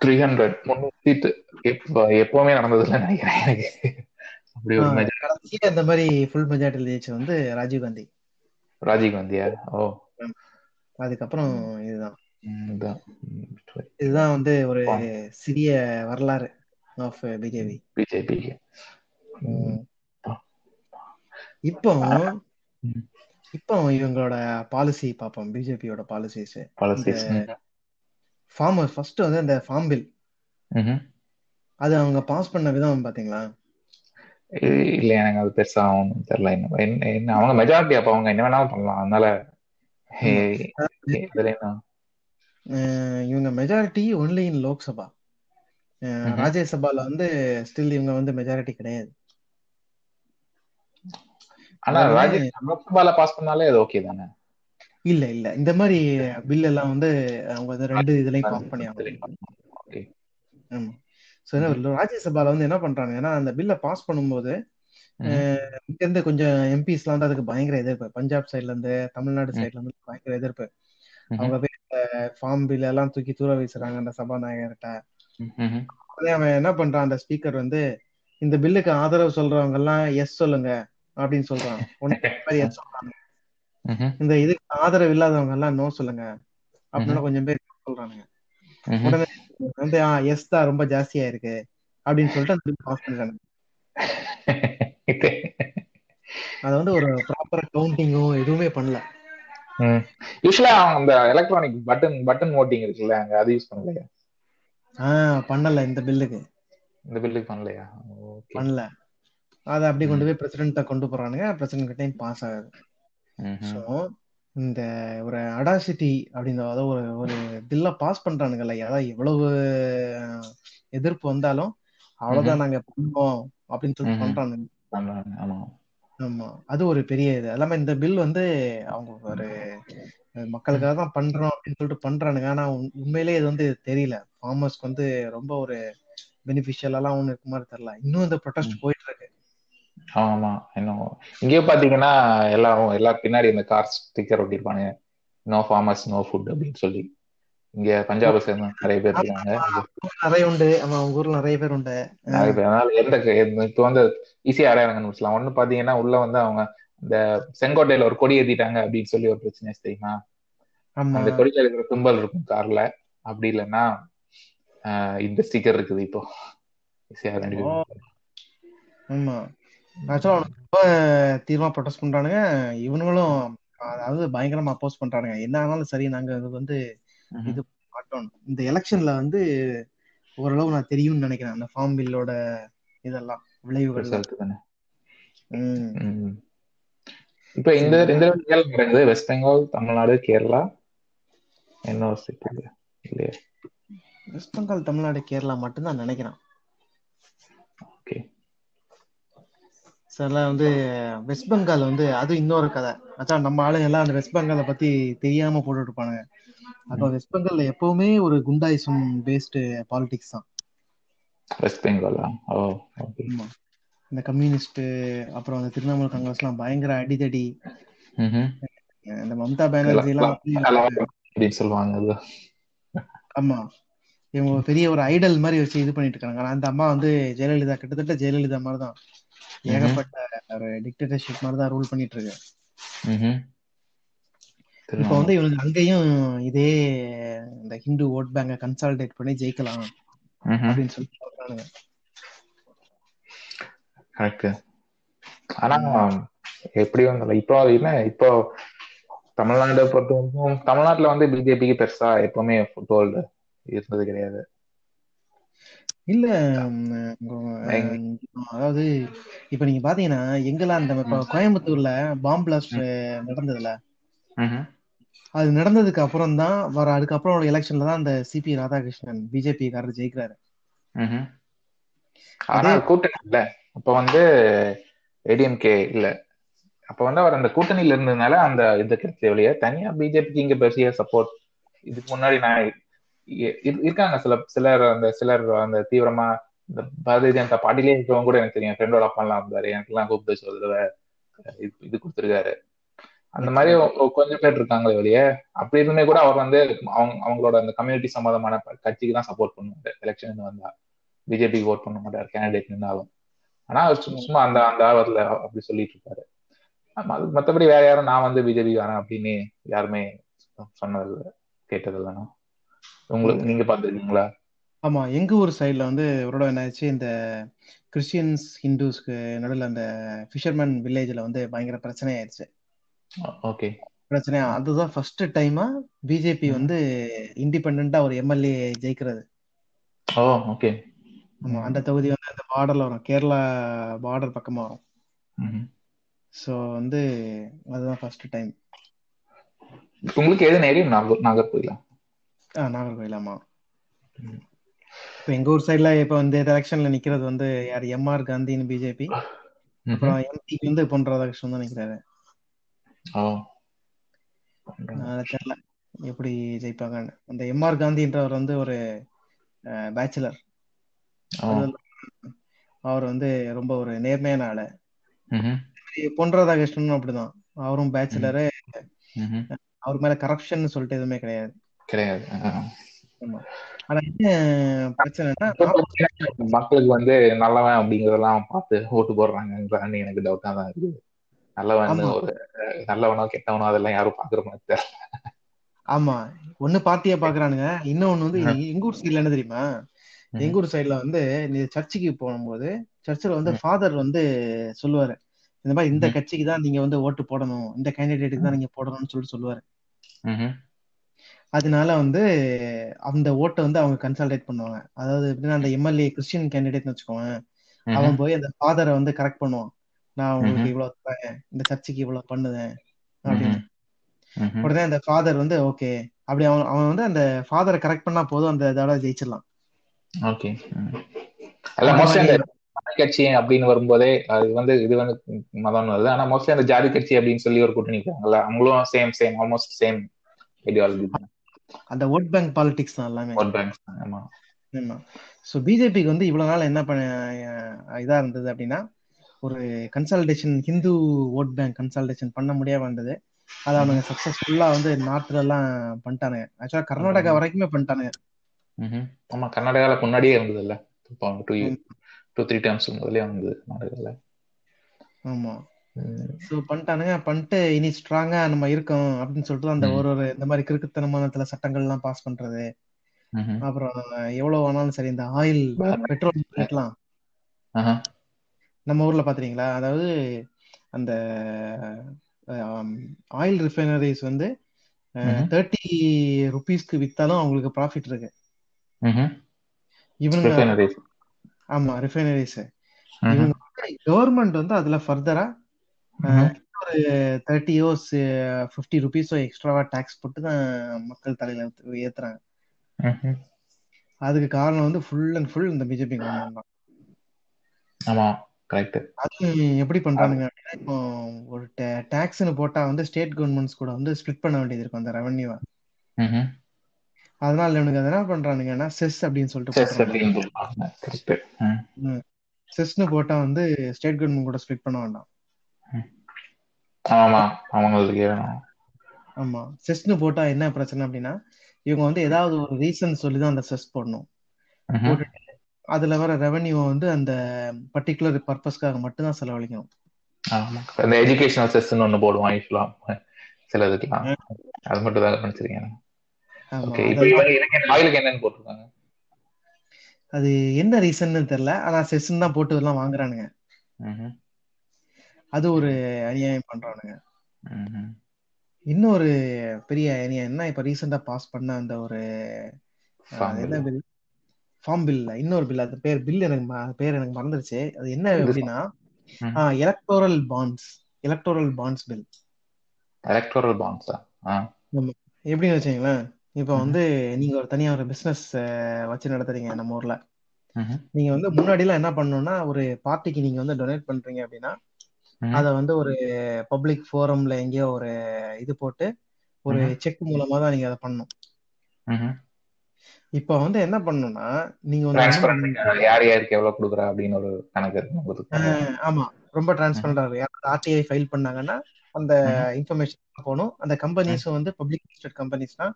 த்ரீ ஹண்ட்ரட் முன்னூத்தி எப்ப எப்பவுமே நடந்தது இல்லை நினைக்கிறேன் எனக்கு. அப்படி ஒரு மெஜாரிட்டி இந்த மாதிரி ஃபுல் மெஜாரிட்டியில் ஜெயிச்சது வந்து ராஜீவ் காந்தி. ராஜீவ் காந்தியா? ஓ. அதுக்கப்புறம் இதுதான். இதுதான் வந்து ஒரு. சிறிய வரலாறு ஆஃப் பிஜேபி பிஜேபிக்கு இப்போ. இப்போ இவங்களோட பாலிசி பார்ப்போம். பிஜேபியோட பாலிசிஸ் பாலிசிஸ் ஃபார்மர் ஃபர்ஸ்ட் வந்து இந்த ஃபார்ம் பில் அது அவங்க பாஸ் பண்ண விதம் பாத்தீங்களா இல்ல எனக்கு அது பெருசா ஒன்றும் தெரியல. என்ன என்ன- அவங்க மெஜாரிட்டி அப்ப அவங்க என்ன வேணாலும் பண்ணலாம். அதனால இவங்க மெஜாரிட்டி ஒன்லி இன் லோக்சபா. ராஜ்யசபால வந்து ஸ்டில் இவங்க வந்து மெஜாரிட்டி கிடையாது. ஆனா லோக்சபால பாஸ் பண்ணாலே அது ஓகே தானே? இல்ல இல்ல. இந்த மாதிரி பில் எல்லாம் வந்து அவங்க வந்து ரெண்டு இதுலயும் பாஸ் பண்ணி ஆகணும் ஆமா. ஸோ ராஜ்யசபால வந்து என்ன பண்றாங்க? ஏன்னா அந்த பில்லை பாஸ் பண்ணும்போது இருந்து கொஞ்சம் எம்பிஸ்லாம் வந்து அதுக்கு பயங்கர எதிர்ப்பு. பஞ்சாப் சைட்ல இருந்து தமிழ்நாடு சைட்ல இருந்து பயங்கர எதிர்ப்பு. அவங்க போய் ஃபார்ம் பில் எல்லாம் தூக்கி தூர வீசுறாங்க அந்த சபாநாயகர்கிட்ட. அவன் என்ன பண்றான்? அந்த ஸ்பீக்கர் வந்து இந்த பில்லுக்கு ஆதரவு சொல்றவங்க எல்லாம் எஸ் சொல்லுங்க அப்படின்னு சொல்றான். yes சொல்றாங்க. இந்த இதுக்கு ஆதரவு இல்லாதவங்க எல்லாம் நோ சொல்லுங்க அப்படின்னு கொஞ்சம் பேர் சொல்றானுங்க. உடனே வந்து ஆ எஸ் தான் ரொம்ப ஜாஸ்தியா இருக்கு. அப்படின்னு சொல்லிட்டு அந்த பாஸ் பண்ணிட்டாங்க. அது வந்து ஒரு ப்ராப்பர் கவுண்டிங்கும் எதுவுமே பண்ணல. யூஸ்வலா அந்த எலக்ட்ரானிக் பட்டன் பட்டன் ஓட்டிங் இருக்குல்ல அங்க அது யூஸ் பண்ணலையா? ஆஹ் பண்ணல இந்த பில்லுக்கு இந்த பில்லுக்கு பண்ணலையா? பண்ணல. அதை அப்படி கொண்டு போய் பிரசிடென்ட்ட கொண்டு போறானுங்க. பிரசிடென்ட் கிட்டையும் பாஸ் ஆகுது. ஸோ இந்த ஒரு அடாசிட்டி அப்படின்னு அதாவது ஒரு ஒரு பில்ல பாஸ் பண்றானுங்கல்ல அதாவது எவ்வளவு எதிர்ப்பு வந்தாலும் அவ்வளவுதான் நாங்க பண்ணுவோம் அப்படின்னு சொல்லிட்டு பண்றானுங்க ஆமா. அது ஒரு பெரிய இது. எல்லாமே இந்த பில் வந்து அவங்க ஒரு மக்களுக்காக தான் பண்றோம் அப்படின்னு சொல்லிட்டு பண்றானுங்க. ஆனா உண்- உண்மையிலேயே இது வந்து தெரியல. ஃபார்மர்ஸ்க்கு வந்து ரொம்ப ஒரு பெனிஃபிஷியல் எல்லாம் ஒண்ணு இருக்க மாதிரி தெரியல. இன்னும் இந்த ப்ரொடெஸ்ட் போயிட்டு இருக்கு. ஆமா இன்னும் இங்கேயும் பாத்தீங்கன்னா எல்லாரும் எல்லா பின்னாடி இந்த கார் ஸ்டிக்கர் ஒட்டிருப்பானுங்க. நோ ஃபார்மர்ஸ் நோ ஃபுட் அப்படின்னு சொல்லி. இங்க பஞ்சாபை சேர்ந்த நிறைய பேர் இருக்காங்க. நிறைய உண்டு. ஆமா உங்க ஊர்ல நிறைய பேர் உண்டு. நிறைய பேர் அதனால எந்த இப்ப வந்து ஈஸியா அடையாளம் கண்டுபிடிச்சலாம் ஒண்ணு பாத்தீங்கன்னா உள்ள வந்து அவங்க இந்த செங்கோட்டையில ஒரு கொடி ஏத்திட்டாங்க அப்படின்னு சொல்லி ஒரு பிரச்சனை தெரியுமா? அந்த கொடியில இருக்கிற சிம்பல் இருக்கும் கார்ல. அப்படி இல்லைன்னா இந்த ஸ்டிக்கர் இருக்குது இப்போ. ஈஸியா ஆமா. ஆக்சுவலா ரொம்ப தீவிரமா ப்ரொடெஸ்ட் பண்றானுங்க. இவனுங்களும் அதாவது பயங்கரமா அப்போஸ் பண்றானுங்க. என்ன ஆனாலும் சரி நாங்க இது வந்து. இது மாட்டோம் இந்த எலெக்ஷன்ல வந்து ஓரளவு நான் தெரியும்னு நினைக்கிறேன். அந்த ஃபார்ம் பில்லோட இதெல்லாம் விளைவுகள். இப்ப இந்த இந்த நடக்குது. வெஸ்ட் பெங்கால் தமிழ்நாடு கேரளா என்ன இல்லையா. வெஸ்ட் பெங்கால் தமிழ்நாடு கேரளா மட்டும்தான் நினைக்கிறேன். சில வந்து வெஸ்ட் பெங்கால் வந்து அது இன்னொரு கதை. அதான் நம்ம ஆளுங்க எல்லாம் அந்த வெஸ்ட் பெங்காலை பத்தி தெரியாம போட்டுட்டு இருப்பானுங்க அப்ப வெஸ்ட் பெங்கால்ல எப்பவுமே ஒரு குண்டாயிசம் பேஸ்டு பாலிடிக்ஸ் தான். வெஸ்ட் பெங்காலா? இந்த கம்யூனிஸ்ட் அப்புறம் அந்த திரிணாமுல் காங்கிரஸ் எல்லாம் பயங்கர அடிதடி. இந்த மம்தா பானர்ஜி எல்லாம் சொல்லுவாங்க ஆமா. இவங்க பெரிய ஒரு ஐடல் மாதிரி வச்சு இது பண்ணிட்டு இருக்காங்க. ஆனா அந்த அம்மா வந்து ஜெயலலிதா கிட்டத்தட்ட ஜெயலலிதா மாதிரி தான் ஏகப்பட்ட ஒரு டிக்டேட்டர்ஷிப் மாதிரி தான் ரூல் பண்ணிட்டு இருக்கு. இப்போ வந்து இவனுக்கு அங்கேயும் இதே இந்த ஹிந்து ஓட் பேங்கை கன்சால்டேட் பண்ணி ஜெயிக்கலாம். அப்படின்னு சொல்லி சொல்றானுங்க. கரெக்ட் ஆனா எப்படி வந்து இப்போ என்ன இப்போ தமிழ்நாடு பொறுத்தவரைக்கும் தமிழ்நாட்டுல வந்து பிஜேபிக்கு பெருசா எப்பவுமே ஃபுட்பால் இருந்தது கிடையாது. இல்ல அதாவது இப்ப நீங்க பாத்தீங்கன்னா எங்கெல்லாம் அந்த இப்ப கோயம்புத்தூர்ல பாம் பிளாஸ்ட் நடந்ததுல. அது நடந்ததுக்கு அப்புறம் தான் வர அதுக்கப்புறம் எலெக்ஷன்ல தான் அந்த சிபி ராதாகிருஷ்ணன் பிஜேபி காரர் ஜெயிக்கிறாரு. ஆனா கூட்டணி இல்ல. அப்ப வந்து ஏடிஎம்கே இல்ல. அப்ப வந்து அவர் அந்த கூட்டணியில இருந்ததுனால அந்த இது கிடைச்ச வழிய தனியா பிஜேபிக்கு இங்க பெரிய சப்போர்ட் இதுக்கு முன்னாடி நான் இருக்காங்க. சில சிலர் அந்த சிலர் அந்த தீவிரமா இந்த பாரதிய ஜனதா பார்ட்டிலே இருக்கிறவங்க கூட எனக்கு தெரியும். ஃப்ரெண்டோட அப்பாலாம் இருந்தாரு எனக்குலாம் கூப்பிட்டு ஒரு தடவை இது கொடுத்துருக்காரு. அந்த மாதிரி கொஞ்சம் பேர் இருக்காங்களே வெளியே அப்படி இருந்தே கூட அவர் வந்து அவங்க அவங்களோட அந்த கம்யூனிட்டி சம்பந்தமான கட்சிக்கு தான் சப்போர்ட் பண்ணுவாரு. எலெக்ஷன் வந்தா. பிஜேபிக்கு ஓட் பண்ண மாட்டார். கேண்டிடேட் நின்னாலும். ஆனா அவர் சும்மா சும்மா அந்த அந்த ஆர்வத்துல அப்படி சொல்லிட்டு இருக்காரு மத்தபடி வேற யாரும் நான் வந்து பிஜேபி வரேன் அப்படின்னு யாருமே சொன்னது கேட்டதில்ல நான். உங்களுக்கு நீங்க பாத்துருக்கீங்களா? ஆமா எங்க ஊர் சைடுல வந்து ஒரு தடவை என்ன ஆச்சு இந்த கிறிஸ்டியன்ஸ் ஹிந்துஸ்க்கு நடுவில் அந்த ஃபிஷர்மேன் வில்லேஜ்ல வந்து பயங்கர பிரச்சனை ஆயிடுச்சு. ஓகே. பிரச்சனை அதுதான் ஃபர்ஸ்ட் டைமா பிஜேபி வந்து இண்டிபெண்டா ஒரு எம்எல்ஏ ஜெயிக்கிறது. Oh okay. ஆமா அந்த தொகுதி வந்து அந்த பார்டர்ல வரும். கேரளா பார்டர் பக்கமா வரும். ஸோ வந்து அதுதான் ஃபர்ஸ்ட் டைம் உங்களுக்கு எது நேரியும் நாகர் நாகர்கோயிலா? நாகர்கோயில் ஆமா. இப்போ எங்க ஊர் சைடுல இப்போ இந்த எலெக்ஷன்ல நிக்கிறது வந்து யார்? எம்ஆர் காந்தின்னு பிஜேபி அப்புறம் எம்பிக்கு வந்து பொன் ராதாகிருஷ்ணன் தான் நிக்கிறாரு. தெரியல. எப்படி ஜெயிப்பாங்கன்னு. அந்த எம்ஆர் காந்தின்றவர் வந்து ஒரு பேச்சுலர் அவர் வந்து ரொம்ப ஒரு நேர்மையான ஆளு. பொன் ராதாகிருஷ்ணனும் அப்படிதான். அவரும் பேச்சுலரு. அவர் மேல கரப்ஷன் சொல்லிட்டு எதுவுமே கிடையாது. கிடையாது. ஆனா பிரச்சனைனா மக்களுக்கு வந்து நல்லவன் அப்படிங்கறதெல்லாம் பார்த்து ஓட்டு போடுறாங்கன்னு எனக்கு டவுட்டா தான் இருக்குது. நல்லவன். ஒரு நல்லவனோ கெட்டவனோ அதெல்லாம் யாரும் பாக்குற மாதிரி தெரியல. ஆமா. ஒண்ணு பார்ட்டியா பாக்குறானுங்க. இன்னொன்னு வந்து எங்க ஊர் சைடுல என்ன தெரியுமா? எங்க ஊர் சைடுல வந்து நீ சர்ச்சுக்கு போகும்போது சர்ச்சில் வந்து ஃபாதர் வந்து சொல்லுவாரு. இந்த மாதிரி இந்த கட்சிக்கு தான் நீங்க வந்து ஓட்டு போடணும். இந்த கேண்டிடேட்டுக்கு தான் நீங்க போடணும்னு சொல்லிட்டு சொல்லுவாரு. அதனால வந்து அந்த ஓட்டை வந்து அவங்க கன்சல்டேட் பண்ணுவாங்க. அதாவது எப்படின்னா அந்த எம்எல்ஏ கிறிஸ்டியன் கேண்டிடேட்னு வச்சுக்கோங்க அவன் போய் அந்த ஃபாதரை வந்து கரெக்ட் பண்ணுவான். நான் உங்களுக்கு இவ்வளவு தரேன். இந்த சர்ச்சுக்கு இவ்வளவு பண்ணுவேன் அப்படின்னு. உடனே அந்த ஃபாதர் வந்து ஓகே. அப்படி அவன் அவன் வந்து அந்த ஃபாதரை கரெக்ட் பண்ணா போதும் அந்த இதோட ஜெயிச்சிடலாம். ஓகே. கட்சி அப்படின்னு வரும்போதே அது வந்து இது வந்து மதம் வருது. ஆனா மோஸ்ட்லி அந்த ஜாதி கட்சி அப்படின்னு சொல்லி ஒரு கூட்டணி இருக்காங்கல்ல அவங்களும் same same almost same ideology அந்த ஓட் பேங்க் பாலிடிக்ஸ் தான் எல்லாமே. ஓட் பேங்க்ஸ் ஆமா. ஆமா. ஸோ பிஜேபிக்கு வந்து இவ்வளவு நாள் என்ன பண்ண இதா இருந்தது அப்படின்னா ஒரு consultation Hindu vote bank consultation பண்ண முடியாம இருந்தது. அதை அவனுங்க சக்சஸ்ஃபுல்லா வந்து நாட்டுல எல்லாம் பண்ணிட்டானுங்க ஆக்சுவலா கர்நாடகா வரைக்குமே பண்ணிட்டானுங்க. ஆமா கர்நாடகால முன்னாடியே இருந்தது இல்ல. டூ டூ த்ரீ டைம்ஸ் முதலே வந்தது கர்நாடகால. ஆமா. ஸோ பண்ணிட்டானுங்க பண்ணிட்டு இனி ஸ்ட்ராங்கா நம்ம இருக்கோம் அப்படின்னு சொல்லிட்டு அந்த. ஒரு ஒரு இந்த மாதிரி கிறுக்குத்தனமான சில சட்டங்கள் எல்லாம் பாஸ் பண்றது. அப்புறம் எவ்வளவு வேணாலும் சரி இந்த ஆயில் பெட்ரோல் ரேட்லாம். நம்ம ஊர்ல பாத்துறீங்களா அதாவது அந்த ஆயில் ரிஃபைனரிஸ் வந்து. தேர்ட்டி ருபீஸ்க்கு வித்தாலும் அவங்களுக்கு ப்ராஃபிட் இருக்கு. இவங்க Refineries. ஆமா ரிஃபைனரிஸ். இவங்க கவர்மெண்ட் வந்து அதுல ஃபர்தரா. ஒரு தேர்ட்டியோ ஃபிஃப்டி ருபீஸோ எக்ஸ்ட்ராவா டாக்ஸ் போட்டு தான் மக்கள் தலையில ஏத்துறாங்க. அதுக்கு காரணம் வந்து ஃபுல் அண்ட் ஃபுல் இந்த பிஜேபி கவர்மெண்ட் தான். ஆமா கரெக்ட் அது எப்படி பண்றானுங்க அப்படின்னா இப்போ ஒரு டாக்ஸ்னு போட்டா வந்து ஸ்டேட் கவர்மெண்ட்ஸ் கூட வந்து ஸ்ப்ளிட் பண்ண வேண்டியது இருக்கும் அந்த ரெவன்யூவை அதனால இவனுக்கு என்ன பண்றானுங்கன்னா செஸ் அப்படின்னு சொல்லிட்டு செஸ்னு போட்டா வந்து ஸ்டேட் கவர்மெண்ட் கூட ஸ்ப்ளிட் பண்ண வேண்டாம். ஆமா அவங்களுக்கு ஆமா. செஸ்னு போட்டா என்ன பிரச்சனை அப்படின்னா இவங்க வந்து ஏதாவது ஒரு ரீசன் சொல்லி தான் அந்த செஸ். போட்டுட்டு அதுல வர ரெவன்யூ வந்து அந்த பர்டிகுலர் பர்பஸ்க்காக மட்டும்தான் செலவழிக்கணும். ஆமா. அந்த எஜுகேஷனல் செஸ்ன்னு ஒண்ணு போடுவான் யூஸ்வலா சில இதுக்கெல்லாம் அது மட்டும் தான் கவனிச்சிருக்கேன் ஓகே இப்போ இவங்க என்னன்னு போட்டிருக்காங்க? அது என்ன ரீசன்னு தெரியல. ஆனா செஸ்ன்னு தான் போட்டு எல்லாம் வாங்குறானுங்க. அது ஒரு அநியாயம் பண்றானுங்க. இன்னொரு பெரிய அநியாயம் என்ன இப்ப ரீசெண்டா பாஸ் பண்ண அந்த ஒரு என்ன. பில் ஃபார்ம் பில் இன்னொரு பில் அது பேர் பில் எனக்கு பேர் எனக்கு மறந்துருச்சு அது என்ன அப்படின்னா ம். Electoral bonds electoral bonds bill electoral பாண்ட்ஸா எப்படின்னு வச்சுங்களேன் இப்போ. வந்து நீங்க ஒரு தனியா ஒரு பிசினஸ் வச்சு நடத்துறீங்க நம்ம ஊர்ல. நீங்க வந்து முன்னாடி எல்லாம் என்ன பண்ணணும்னா ஒரு பார்ட்டிக்கு நீங்க வந்து டொனேட் பண்றீங்க அப்படின்னா. அதை வந்து ஒரு பப்ளிக் ஃபோரம்ல எங்கேயோ ஒரு இது போட்டு ஒரு. செக் மூலமா தான் நீங்க அதை பண்ணணும் ம்ஹும். இப்போ வந்து என்ன பண்ணணும்னா நீங்க வந்து யார் யாருக்கு எவ்வளவு கொடுக்குறா அப்படின்னு ஒரு கணக்கு இருக்கு ஆமா ரொம்ப டிரான்ஸ்பரண்டா இருக்கு ஆர்டிஐ ஃபைல் பண்ணாங்கன்னா அந்த. இன்ஃபர்மேஷன் போகணும் அந்த கம்பெனிஸும் வந்து பப்ளிக் லிஸ்டட் கம்பெனிஸ்னா.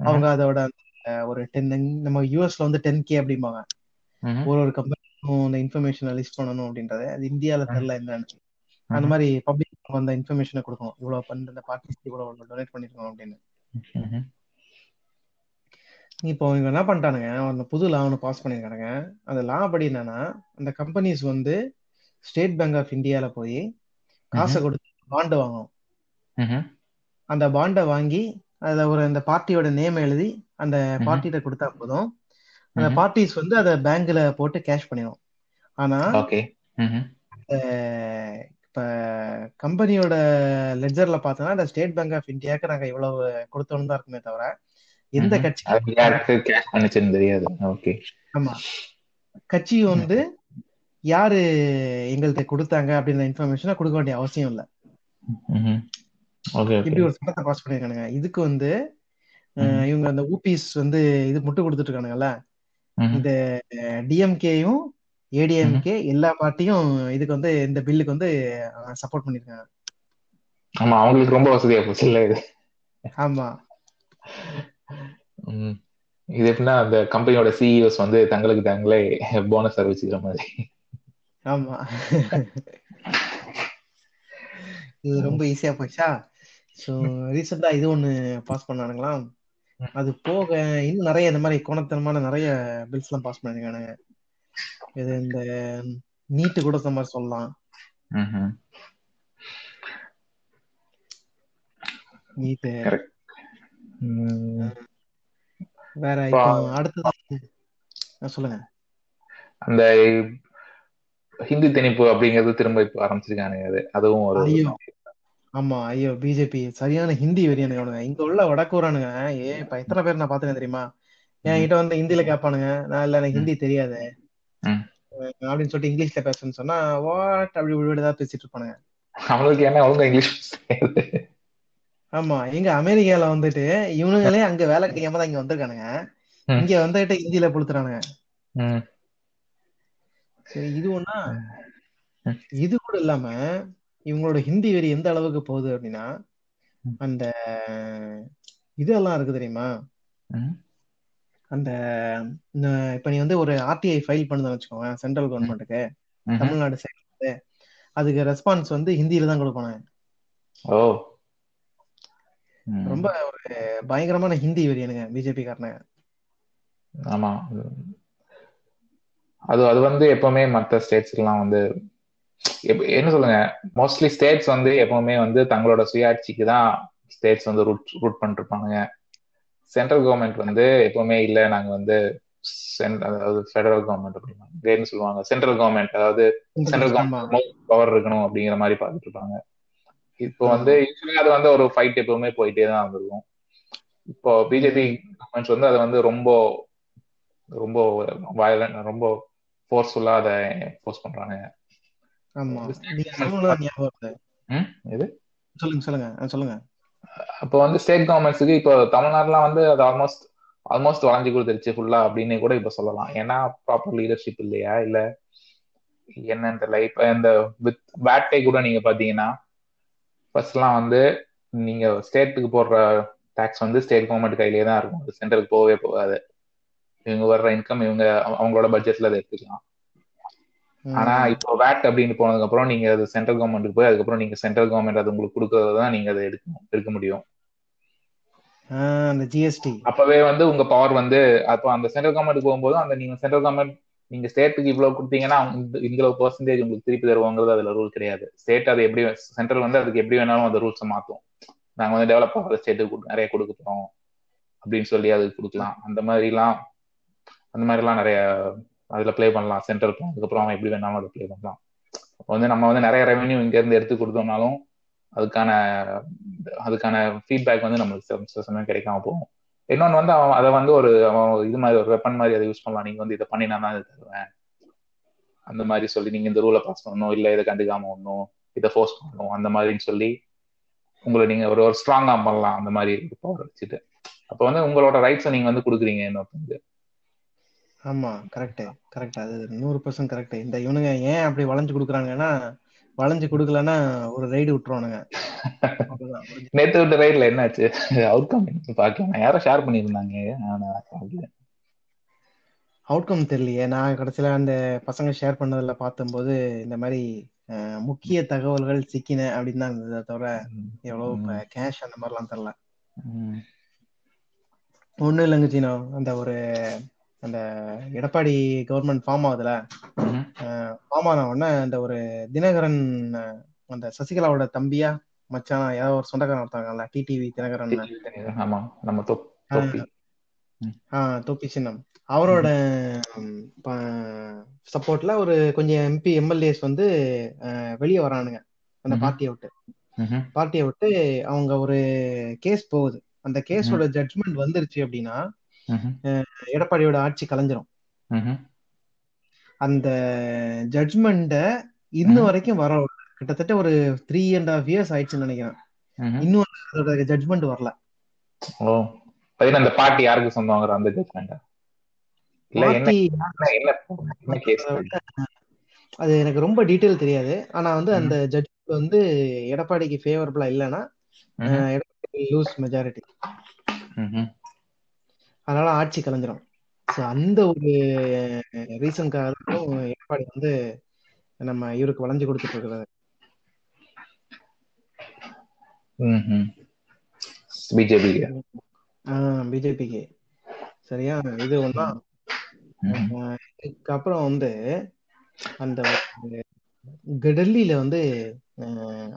அவங்க அதோட ஒரு டென் நம்ம யூஎஸ்ல வந்து டென் கே அப்படிம்பாங்க. ஒரு ஒரு கம்பெனிக்கும் அந்த இன்ஃபர்மேஷனை லிஸ்ட் பண்ணணும் அப்படின்றது அது இந்தியால. தெரியல என்னன்னு அந்த. மாதிரி பப்ளிக் அந்த இன்ஃபர்மேஷனை கொடுக்கணும் இவ்வளவு பண்ண இந்த பார்ட்டிஸ்க்கு இவ்வளவு டொனேட் பண்ணிருக்கோம் அப்படின்னு. இப்போ இவங்க என்ன பண்ணிட்டானுங்க அந்த புது லா ஒன்று பாஸ் பண்ணிருக்கானுங்க அந்த லா படி என்னன்னா அந்த கம்பெனிஸ் வந்து ஸ்டேட் பேங்க் ஆஃப் இந்தியால போய் காசை. கொடுத்து பாண்டு வாங்கணும் ம்ஹும். அந்த பாண்டை வாங்கி அதுல ஒரு அந்த பார்ட்டியோட நேம் எழுதி அந்த. பார்ட்டிகிட்ட கொடுத்தா போதும் அந்த. பார்ட்டிஸ் வந்து அதை பேங்க்ல போட்டு கேஷ் பண்ணிடும் ஆனா இப்ப கம்பெனியோட லெட்ஜர்ல பார்த்தோம்னா ஸ்டேட் பேங்க் ஆஃப் இந்தியாவுக்கு நாங்க இவ்வளவு கொடுத்தோம்னு தான் இருக்குமே தவிர எந்த பண்ணுச்சுன்னு தெரியாது. ஓகே. ஆமா. கட்சி வந்து யாரு எங்கள்கிட்ட கொடுத்தாங்க அப்படின்ற இன்ஃபர்மேஷனை கொடுக்க வேண்டிய அவசியம் இல்லை. இப்படி ஒரு சட்டத்தை பாஸ் பண்ணிருக்கானுங்க. இதுக்கு வந்து. இவங்க அந்த ஊபிஸ் வந்து இது முட்டு கொடுத்துட்டு இருக்கானுங்கல்ல. இந்த டிஎம்கேயும். ஏடிஎம்கே எல்லா பார்ட்டியும் இதுக்கு வந்து இந்த பில்லுக்கு வந்து சப்போர்ட் பண்ணிருக்காங்க ஆமா அவங்களுக்கு ரொம்ப வசதியா போச்சு இல்ல இது. ஆமா. இது எப்படின்னா அந்த கம்பெனியோட சிஇஓஸ் வந்து தங்களுக்கு தாங்களே போனஸ் அறிவிச்சுக்கிற மாதிரி. ஆமா. இது ரொம்ப ஈஸியா போச்சா? ஸோ ரீசெண்டா இது ஒண்ணு பாஸ் பண்ணானுங்களாம். அது போக இன்னும் நிறைய இந்த மாதிரி கோணத்தனமான நிறைய பில்ஸ் எல்லாம் பாஸ் பண்ணிருக்கானுங்க. இது இந்த நீட்டு கூட இந்த மாதிரி சொல்லலாம். நீட்டு. வேற அடுத்தது சொல்லுங்க அந்த ஹிந்தி திணிப்பு அப்படிங்கிறது திரும்ப இப்ப ஆரம்பிச்சிருக்கானுங்க அது அதுவும் ஒரு ஐயோ ஆமா ஐயோ பிஜேபி சரியான ஹிந்தி வெறியானுங்க இங்க உள்ள வடக்கூறானுங்க ஏ இப்ப எத்தனை பேர் நான் பாத்துறேன் தெரியுமா. என்கிட்ட வந்து ஹிந்தில கேட்பானுங்க நான் இல்ல எனக்கு. ஹிந்தி தெரியாது. அப்படின்னு சொல்லிட்டு இங்கிலீஷ்ல பேசுன்னு சொன்னா வாட் அப்படி ஏதாவது பேசிட்டு இருப்பானுங்க அவங்களுக்கு என்ன ஒழுங்கா இங்கிலீஷ் ஆமா எங்க அமெரிக்கால வந்துட்டு இவனுங்களே அங்க வேலை கிடைக்காம தான் இங்க வந்திருக்கானுங்க. இங்க வந்துட்டு ஹிந்தில புளுத்துறானுங்க ம். சரி இது ஒண்ணா. இது கூட இல்லாம இவங்களோட ஹிந்தி வெறி எந்த அளவுக்கு போகுது அப்படின்னா. அந்த இதெல்லாம் இருக்கு தெரியுமா. அந்த இப்ப நீ வந்து ஒரு ஆர்டிஐ ஃபைல் பண்ணுதுன்னு வச்சுக்கோங்க சென்ட்ரல். கவர்மெண்ட்டுக்கு. தமிழ்நாடு சைடு அதுக்கு ரெஸ்பான்ஸ் வந்து ஹிந்தியில தான் கொடுப்பானுங்க ஓ. ரொம்ப ஒரு பயங்கரமான ஹிந்தி வெறியனுங்க பிஜேபி காரனுங்க ஆமா அது அது வந்து எப்பவுமே மற்ற ஸ்டேட்ஸ்க்கெல்லாம் வந்து என்ன சொல்லுங்க மோஸ்ட்லி ஸ்டேட்ஸ் வந்து எப்பவுமே வந்து தங்களோட சுயாட்சிக்கு தான் ஸ்டேட்ஸ் வந்து ரூட் ரூட் பண்ணிருப்பானுங்க சென்ட்ரல் கவர்மெண்ட் வந்து எப்பவுமே இல்ல நாங்க வந்து அதாவது ஃபெடரல் கவர்மெண்ட் அப்படின்னா சொல்லுவாங்க? சென்ட்ரல் கவர்மெண்ட் அதாவது சென்ட்ரல் கவர்மெண்ட் பவர் இருக்கணும் அப்படிங்கிற மாதிரி பார்த்துட்டு இருப்பாங்க. இப்போ வந்து அது வந்து ஒரு ஃபைட் எப்பவுமே போயிட்டே தான் இருந்திருக்கும் இப்போ பிஜேபி. கவர்மெண்ட்ஸ் வந்து அதை வந்து ரொம்ப ரொம்ப வயலண்ட் ரொம்ப ஃபோர்ஸ்ஃபுல்லா அதை போஸ்ட் பண்றாங்க. ஆமா. சொல்லுங்க சொல்லுங்க. அப்போ வந்து ஸ்டேட் கவர்மெண்ட்ஸுக்கு இப்போ தமிழ்நாடுலாம் வந்து அது ஆல்மோஸ்ட் ஆல்மோஸ்ட் வளைஞ்சு கொடுத்துருச்சு ஃபுல்லா அப்படின்னு கூட இப்போ சொல்லலாம். ஏன்னா ப்ராப்பர் லீடர்ஷிப் இல்லையா? இல்ல என்ன இந்த இப்போ இந்த வித் வேட்டை கூட நீங்க பாத்தீங்கன்னா ஃபர்ஸ்ட்லாம் வந்து நீங்க ஸ்டேட்டுக்கு போடுற டேக்ஸ் வந்து ஸ்டேட் கவர்மெண்ட் கையிலே தான் இருக்கும். அது சென்ட்ரலுக்கு போகவே போகாது. இவங்க வர்ற இன்கம் இவங்க அவங்களோட பட்ஜெட்ல அதை எடுத்துக்கலாம். ஆனா. இப்போ வேட் அப்படின்னு போனதுக்கு அப்புறம் நீங்க அது சென்ட்ரல் கவர்மெண்ட்டுக்கு போய் அதுக்கப்புறம் நீங்க சென்ட்ரல் கவர்மெண்ட் அது உங்களுக்கு கொடுக்கறது தான் நீங்க அதை எடுக்கணும் எடுக்க முடியும். அந்த ஜிஎஸ்டி அப்பவே வந்து உங்க பவர் வந்து அப்போ அந்த சென்ட்ரல் கவர்மெண்ட் போகும்போது அந்த நீங்க சென்ட்ரல் கவர்மெண்ட் நீங்க ஸ்டேட்டுக்கு இவ்வளவு கொடுத்தீங்கன்னா இவ்வளவு பெர்சன்டேஜ் உங்களுக்கு திருப்பி தருவாங்கிறது அதுல ரூல் கிடையாது. ஸ்டேட் அது எப்படி சென்ட்ரல் வந்து அதுக்கு எப்படி வேணாலும் அந்த ரூல்ஸை மாத்தும். நாங்க வந்து டெவலப் ஆகிற ஸ்டேட்டுக்கு நிறைய கொடுக்க போறோம். அப்படின்னு சொல்லி அதுக்கு கொடுக்கலாம். அந்த மாதிரிலாம் அந்த மாதிரி எல்லாம் நிறைய அதுல ப்ளே பண்ணலாம். சென்ட்ரல் பிளான் அதுக்கப்புறம் அவன் எப்படி வேணாலும் அதை பிளே பண்ணலாம். அப்போ வந்து நம்ம வந்து நிறைய ரெவென்யூ இங்க இருந்து எடுத்து கொடுத்தோம்னாலும் அதுக்கான அதுக்கான ஃபீட்பேக் வந்து நம்மளுக்கு சமயம் கிடைக்காம போகும். இன்னொன்று வந்து அவன் அதை வந்து ஒரு அவன் இது மாதிரி ஒரு வெப்பன் மாதிரி அதை யூஸ் பண்ணலாம். நீங்க வந்து இதை பண்ணினா தான் இது தருவேன். அந்த மாதிரி சொல்லி நீங்க இந்த ரூலை பாஸ் பண்ணணும். இல்லை இதை கண்டுக்காம ஒன்றும் இதை ஃபோர்ஸ் பண்ணணும். அந்த மாதிரின்னு சொல்லி உங்களை நீங்க ஒரு ஒரு ஸ்ட்ராங்கா பண்ணலாம். அந்த மாதிரி பவர் வச்சுட்டு. அப்போ வந்து உங்களோட ரைட்ஸை நீங்க வந்து கொடுக்குறீங்க இன்னொருத்தங்க ஆமா கரெக்ட் கரெக்ட் அது நூறு பர்சன்ட் கரெக்ட் இந்த இவனுங்க ஏன் அப்படி வளைஞ்சு கொடுக்குறாங்கன்னா வளைஞ்சு கொடுக்கலன்னா ஒரு ரைடு விட்டுருவானுங்க. நேத்து விட்ட ரைட்ல என்னாச்சு? அவுட்கம் பாக்கலாம் யாரோ ஷேர் பண்ணியிருந்தாங்க ஆனா பார்க்கல. அவுட்கம் தெரியலையே. நான் கடைசியில அந்த பசங்க ஷேர் பண்ணதுல பார்த்தம்போது இந்த மாதிரி முக்கிய தகவல்கள் சிக்கின அப்படின்னு தான் இருந்ததை தவிர எவ்வளவு கேஷ் அந்த மாதிரிலாம் தெரியல ம். ஒண்ணும் இல்லைங்க சீனோ. அந்த ஒரு அந்த எடப்பாடி கவர்மெண்ட் ஃபார்ம் ஆகுதுல. ஃபார்ம் ஆன உடனே அந்த ஒரு தினகரன் அந்த சசிகலாவோட தம்பியா மச்சான் ஏதோ ஒரு சொந்தக்காரன் ஒருத்தாங்கல்ல டிடிவி தினகரன் ஆமா நம்ம ஆஹ் தொப்பி சின்னம் அவரோட சப்போர்ட்ல ஒரு கொஞ்சம் எம்பி எம்எல்ஏஸ் வந்து வெளியே வரானுங்க அந்த. பார்ட்டியை விட்டு. பார்ட்டியை விட்டு அவங்க ஒரு கேஸ் போகுது அந்த கேஸோட ஜட்ஜ்மெண்ட் வந்துருச்சு அப்படின்னா. எடப்பாடியோட ஆட்சி கலைஞ்சிரும். அந்த ஜட்ஜ்மெண்ட இன்ன. வரைக்கும் வர. கிட்டத்தட்ட ஒரு த்ரீ அண்ட் ஹாஃப் இயர்ஸ் ஆயிடுச்சுன்னு நினைக்கிறேன். இன்னும் அதோட ஜட்ஜ்மெண்ட் வரல. ஓ அந்த பாட்டி யாருக்கு சொந்தங்கிற அந்த ஜட்மெண்ட் அது எனக்கு ரொம்ப டீட்டெயில் தெரியாது. ஆனா வந்து அந்த ஜட்ஜ் வந்து எடப்பாடிக்கு ஃபேவரபிளா இல்லைன்னா எடப்பாடி லூஸ் மெஜாரிட்டி அதனால ஆட்சி கலைஞ்சிரும். ஸோ அந்த ஒரு ரீசனுக்காக தான் எடப்பாடி வந்து நம்ம இவருக்கு வளைஞ்சு கொடுத்துட்டு இருக்கிறது. பிஜேபி பிஜேபிக்கு? சரியா? இது ஒன்றா இதுக்கப்புறம் வந்து அந்த டெல்லியில வந்து